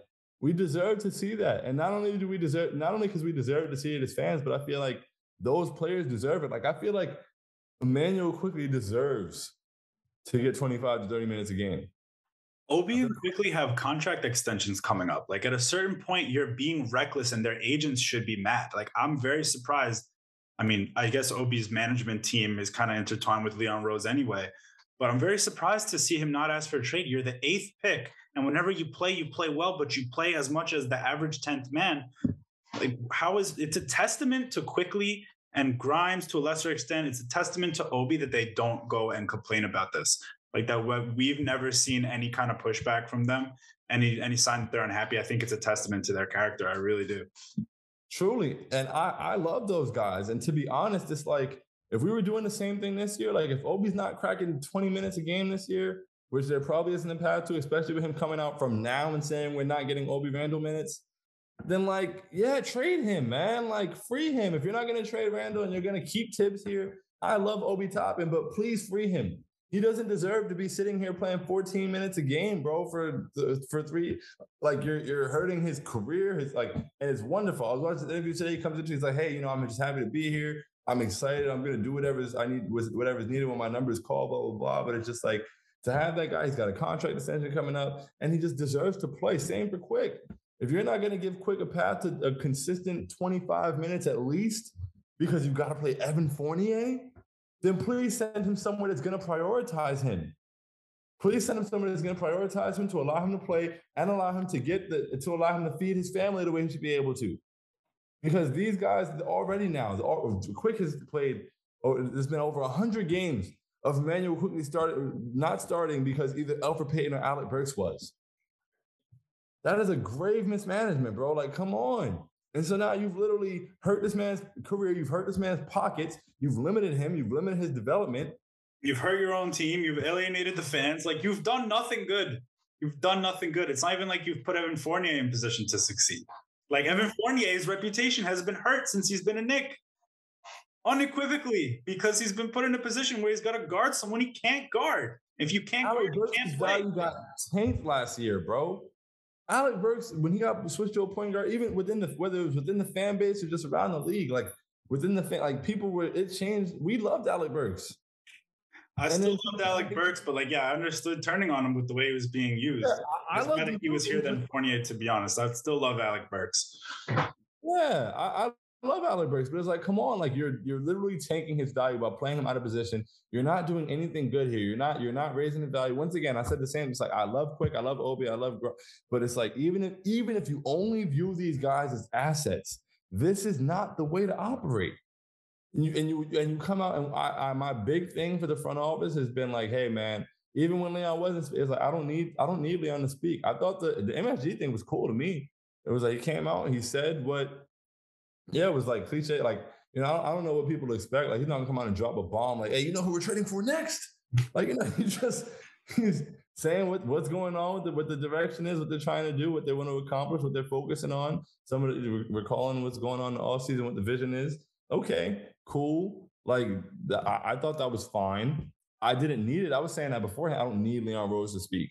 we deserve to see that. And not only do we deserve, not only because we deserve to see it as fans, but I feel like those players deserve it. Like I feel like Immanuel Quickley deserves to get 25 to 30 minutes a game. Obi and Quickley have contract extensions coming up. Like at a certain point, you're being reckless and their agents should be mad. Like I'm very surprised. I mean, I guess Obi's management team is kind of intertwined with Leon Rose anyway, but I'm very surprised to see him not ask for a trade. You're the eighth pick. And whenever you play, you play well, but you play as much as the average 10th man. Like, how is it's a testament to Quickley and Grimes to a lesser extent? It's a testament to Obi that they don't go and complain about this. Like that we've never seen any kind of pushback from them. Any any sign that they're unhappy i think it's a testament to their character. I really do. Truly. And i i love those guys. And to be honest it's like if we were doing the same thing this year like if obi's not cracking 20 minutes a game this year which there probably isn't a path to especially with him coming out from now and saying we're not getting obi Randle minutes then like yeah trade him man like free him if you're not going to trade Randle and you're going to keep Thibs here i love obi toppin but please free him he doesn't deserve to be sitting here playing 14 minutes a game, bro, for for three. Like you're you're hurting his career. His like, and it's wonderful. I was watching the interview today. He comes into, he's like, hey, you know, I'm just happy to be here. I'm excited. I'm gonna do whatever I need, whatever's needed when my number is called, blah blah blah. But it's just like to have that guy. He's got a contract extension coming up, and he just deserves to play. Same for Quick. If you're not gonna give Quick a path to a consistent 25 minutes at least, because you've got to play Evan Fournier then please send him somewhere that's going to prioritize him. Please send him somewhere that's going to prioritize him to allow him to play and allow him to get the to allow him to feed his family the way he should be able to. Because these guys already now, Quick has played. Oh, there's been over hundred games of Immanuel Quickley started not starting because either Elfrid Payton or Alec Burks was. That is a grave mismanagement, bro. Like, come on. And so now you've literally hurt this man's career. You've hurt this man's pockets. You've limited him. You've limited his development. You've hurt your own team. You've alienated the fans. Like you've done nothing good. You've done nothing good. It's not even like you've put Evan Fournier in position to succeed. Like Evan Fournier's reputation has been hurt since he's been a Knick. Unequivocally, because he's been put in a position where he's got to guard someone he can't guard. If you can't guard, you can't play. Got tanked last year, bro. Alec Burks, when he got switched to a point guard, even within the whether it was within the fan base or just around the league, like within the fan, like people were it changed. We loved Alec Burks. I and still loved Alec Burks, but like, yeah, I understood turning on him with the way he was being used. Yeah, I, I love he was here than Fournier, to be honest. I still love Alec Burks. Yeah, I, I love Alec Burks, but it's like, come on, like you're you're literally tanking his value by playing him out of position. You're not doing anything good here. You're not you're not raising the value. Once again, I said the same. It's like I love Quick, I love Obi, I love, but it's like even if even if you only view these guys as assets, this is not the way to operate. And you and you and you come out and I, I my big thing for the front office has been like, hey man, even when Leon wasn't, it's like I don't need I don't need Leon to speak. I thought the the MSG thing was cool to me. It was like he came out and he said what yeah, it was like cliche. Like, you know, I don't, I don't know what people expect. Like, he's not gonna come out and drop a bomb. Like, hey, you know who we're trading for next? Like, you know, he just he's saying what, what's going on with the, what the direction is, what they're trying to do, what they want to accomplish, what they're focusing on. Some of the, recalling what's going on in all season, what the vision is. Okay, cool. Like, the, I, I thought that was fine. I didn't need it. I was saying that beforehand. I don't need Leon Rose to speak.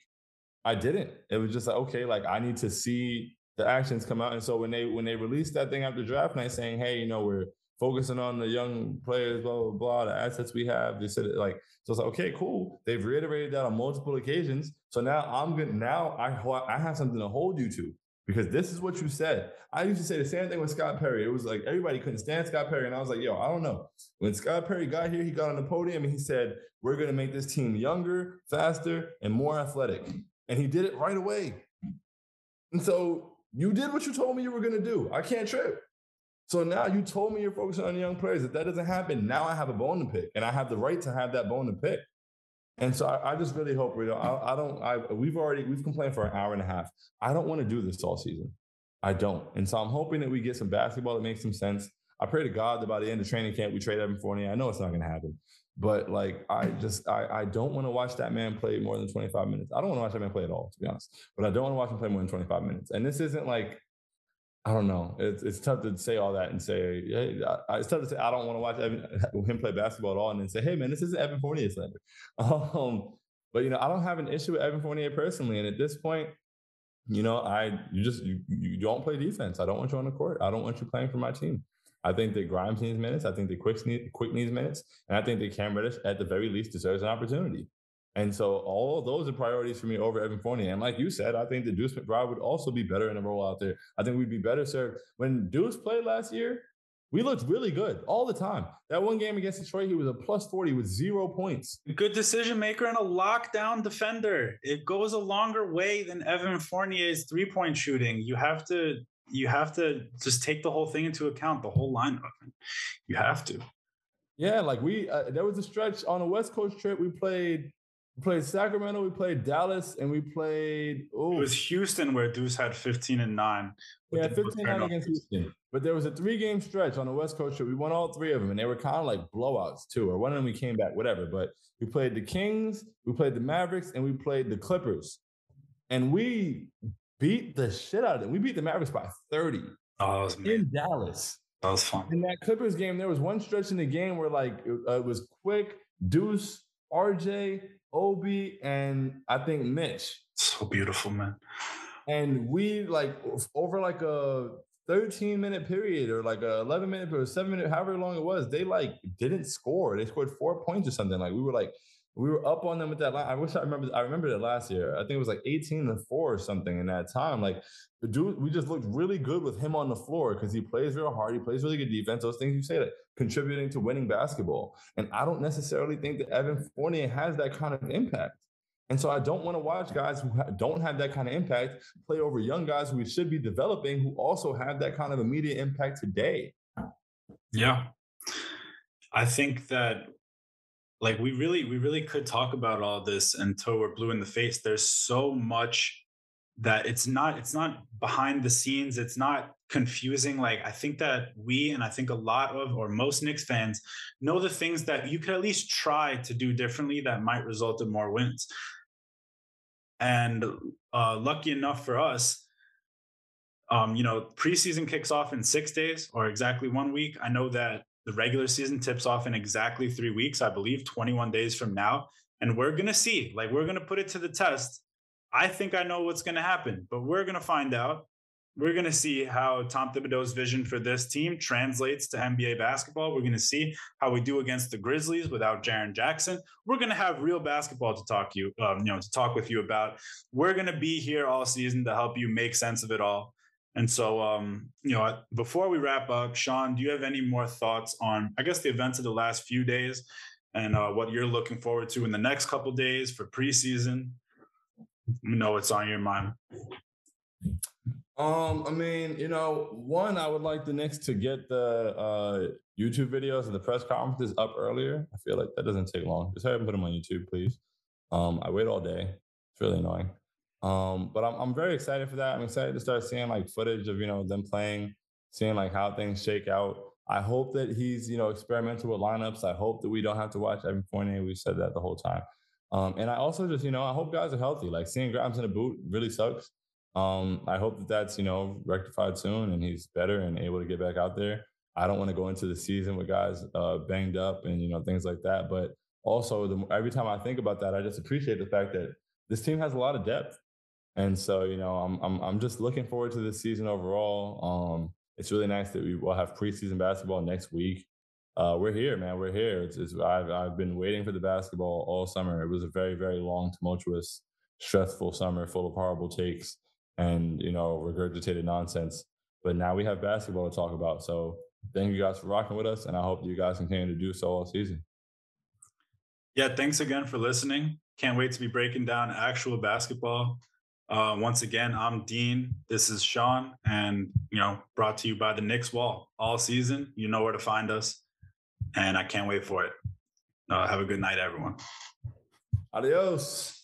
I didn't. It was just like, okay, like I need to see the actions come out. And so when they when they released that thing after draft night saying, hey, you know, we're focusing on the young players, blah, blah, blah, the assets we have. They said it like, so it's like, okay, cool. They've reiterated that on multiple occasions. So now I'm good. Now I, I have something to hold you to because this is what you said. I used to say the same thing with Scott Perry. It was like everybody couldn't stand Scott Perry. And I was like, yo, I don't know. When Scott Perry got here, he got on the podium and he said, we're going to make this team younger, faster, and more athletic. And he did it right away. And so you did what you told me you were going to do. I can't trip. So now you told me you're focusing on young players. If that doesn't happen, now I have a bone to pick, and I have the right to have that bone to pick. And so I, I just really hope we don't. I, I don't. I we've already we've complained for an hour and a half. I don't want to do this all season. I don't. And so I'm hoping that we get some basketball that makes some sense. I pray to God that by the end of training camp, we trade Evan Fournier. I know it's not going to happen, but like, I just, I, I don't want to watch that man play more than 25 minutes. I don't want to watch that man play at all, to be honest, but I don't want to watch him play more than 25 minutes. And this isn't like, I don't know. It's, it's tough to say all that and say, hey, I, it's tough to say I don't want to watch Evan, him play basketball at all, and then say, hey man, this isn't Evan Fournier slander. Um, but you know, I don't have an issue with Evan Fournier personally, and at this point, you know, I you just you, you don't play defense. I don't want you on the court. I don't want you playing for my team. I think that Grimes needs minutes. I think that Quick, need, Quick needs minutes, and I think that Cam Reddish, at the very least, deserves an opportunity. And so all of those are priorities for me over Evan Fournier. And like you said, I think that Deuce McBride would also be better in a role out there. I think we'd be better served. When Deuce played last year, we looked really good all the time. That one game against Detroit, he was a plus 40 with zero points. Good decision maker and a lockdown defender. It goes a longer way than Evan Fournier's three point shooting. You have to you have to just take the whole thing into account, the whole lineup. You have to. Yeah, like we uh, there was a stretch on a West Coast trip. We played we played Sacramento, we played Dallas, and we played. Ooh. It was Houston where Deuce had 15 and 9. Yeah, 15 9 against Houston. But there was a three game stretch on the West Coast trip. We won all three of them, and they were kind of like blowouts too. Or one of them we came back, whatever. But we played the Kings, we played the Mavericks, and we played the Clippers. And we beat the shit out of them. We beat the Mavericks by 30 oh, in Dallas. That was fun. In that Clippers game, there was one stretch in the game where like uh, it was quick, Deuce, RJ, Obi, and I think Mitch. So beautiful, man. And we like over like a 13 minute period or like a 11 minute or seven minute, however long it was, they like didn't score. They scored four points or something. Like we were like, we were up on them with that line. I wish I remember. I remember it last year. I think it was like 18 to four or something in that time. Like dude, we just looked really good with him on the floor because he plays real hard. He plays really good defense. Those things you say that contributing to winning basketball. And I don't necessarily think that Evan Fournier has that kind of impact. And so I don't want to watch guys who don't have that kind of impact play over young guys who we should be developing who also have that kind of immediate impact today. Yeah. I think that like we really we really could talk about all this until we're blue in the face. There's so much that it's not it's not behind the scenes. It's not confusing. Like i think that we and i think a lot of or most Knicks fans know the things that you could at least try to do differently that might result in more wins. And uh, lucky enough for us um, you know preseason kicks off in six days or exactly one week. I know that the regular season tips off in exactly three weeks, I believe, 21 days from now. And we're going to see, like, we're going to put it to the test. I think I know what's going to happen, but we're going to find out. We're going to see how Tom Thibodeau's vision for this team translates to NBA basketball. We're going to see how we do against the Grizzlies without Jaren Jackson. We're going to have real basketball to talk you, um, you know, to talk with you about. We're going to be here all season to help you make sense of it all. And so, um, you know, before we wrap up, Shaun, do you have any more thoughts on, I guess, the events of the last few days and uh, what you're looking forward to in the next couple days for preseason? You know what's on your mind. Um, I mean, you know, one, I would like the Knicks to get the uh, YouTube videos of the press conferences up earlier. I feel like that doesn't take long. Just have them put them on YouTube, please. Um, I wait all day. It's really annoying. Um, but I'm I'm very excited for that. I'm excited to start seeing like footage of you know them playing, seeing like how things shake out. I hope that he's you know experimental with lineups. I hope that we don't have to watch Evan Fournier. We've said that the whole time. Um, and I also just you know I hope guys are healthy. Like seeing Grimes in a boot really sucks. Um, I hope that that's you know rectified soon and he's better and able to get back out there. I don't want to go into the season with guys uh, banged up and you know things like that. But also, the, every time I think about that, I just appreciate the fact that this team has a lot of depth. And so, you know, I'm I'm I'm just looking forward to this season overall. Um, it's really nice that we will have preseason basketball next week. Uh, we're here, man. We're here. It's, it's, I've I've been waiting for the basketball all summer. It was a very very long, tumultuous, stressful summer full of horrible takes and you know regurgitated nonsense. But now we have basketball to talk about. So thank you guys for rocking with us, and I hope you guys continue to do so all season. Yeah, thanks again for listening. Can't wait to be breaking down actual basketball uh, once again, I'm Dean. This is Shaun, and you know, brought to you by the Knicks Wall all season. You know where to find us, and I can't wait for it. Uh, have a good night, everyone. Adios.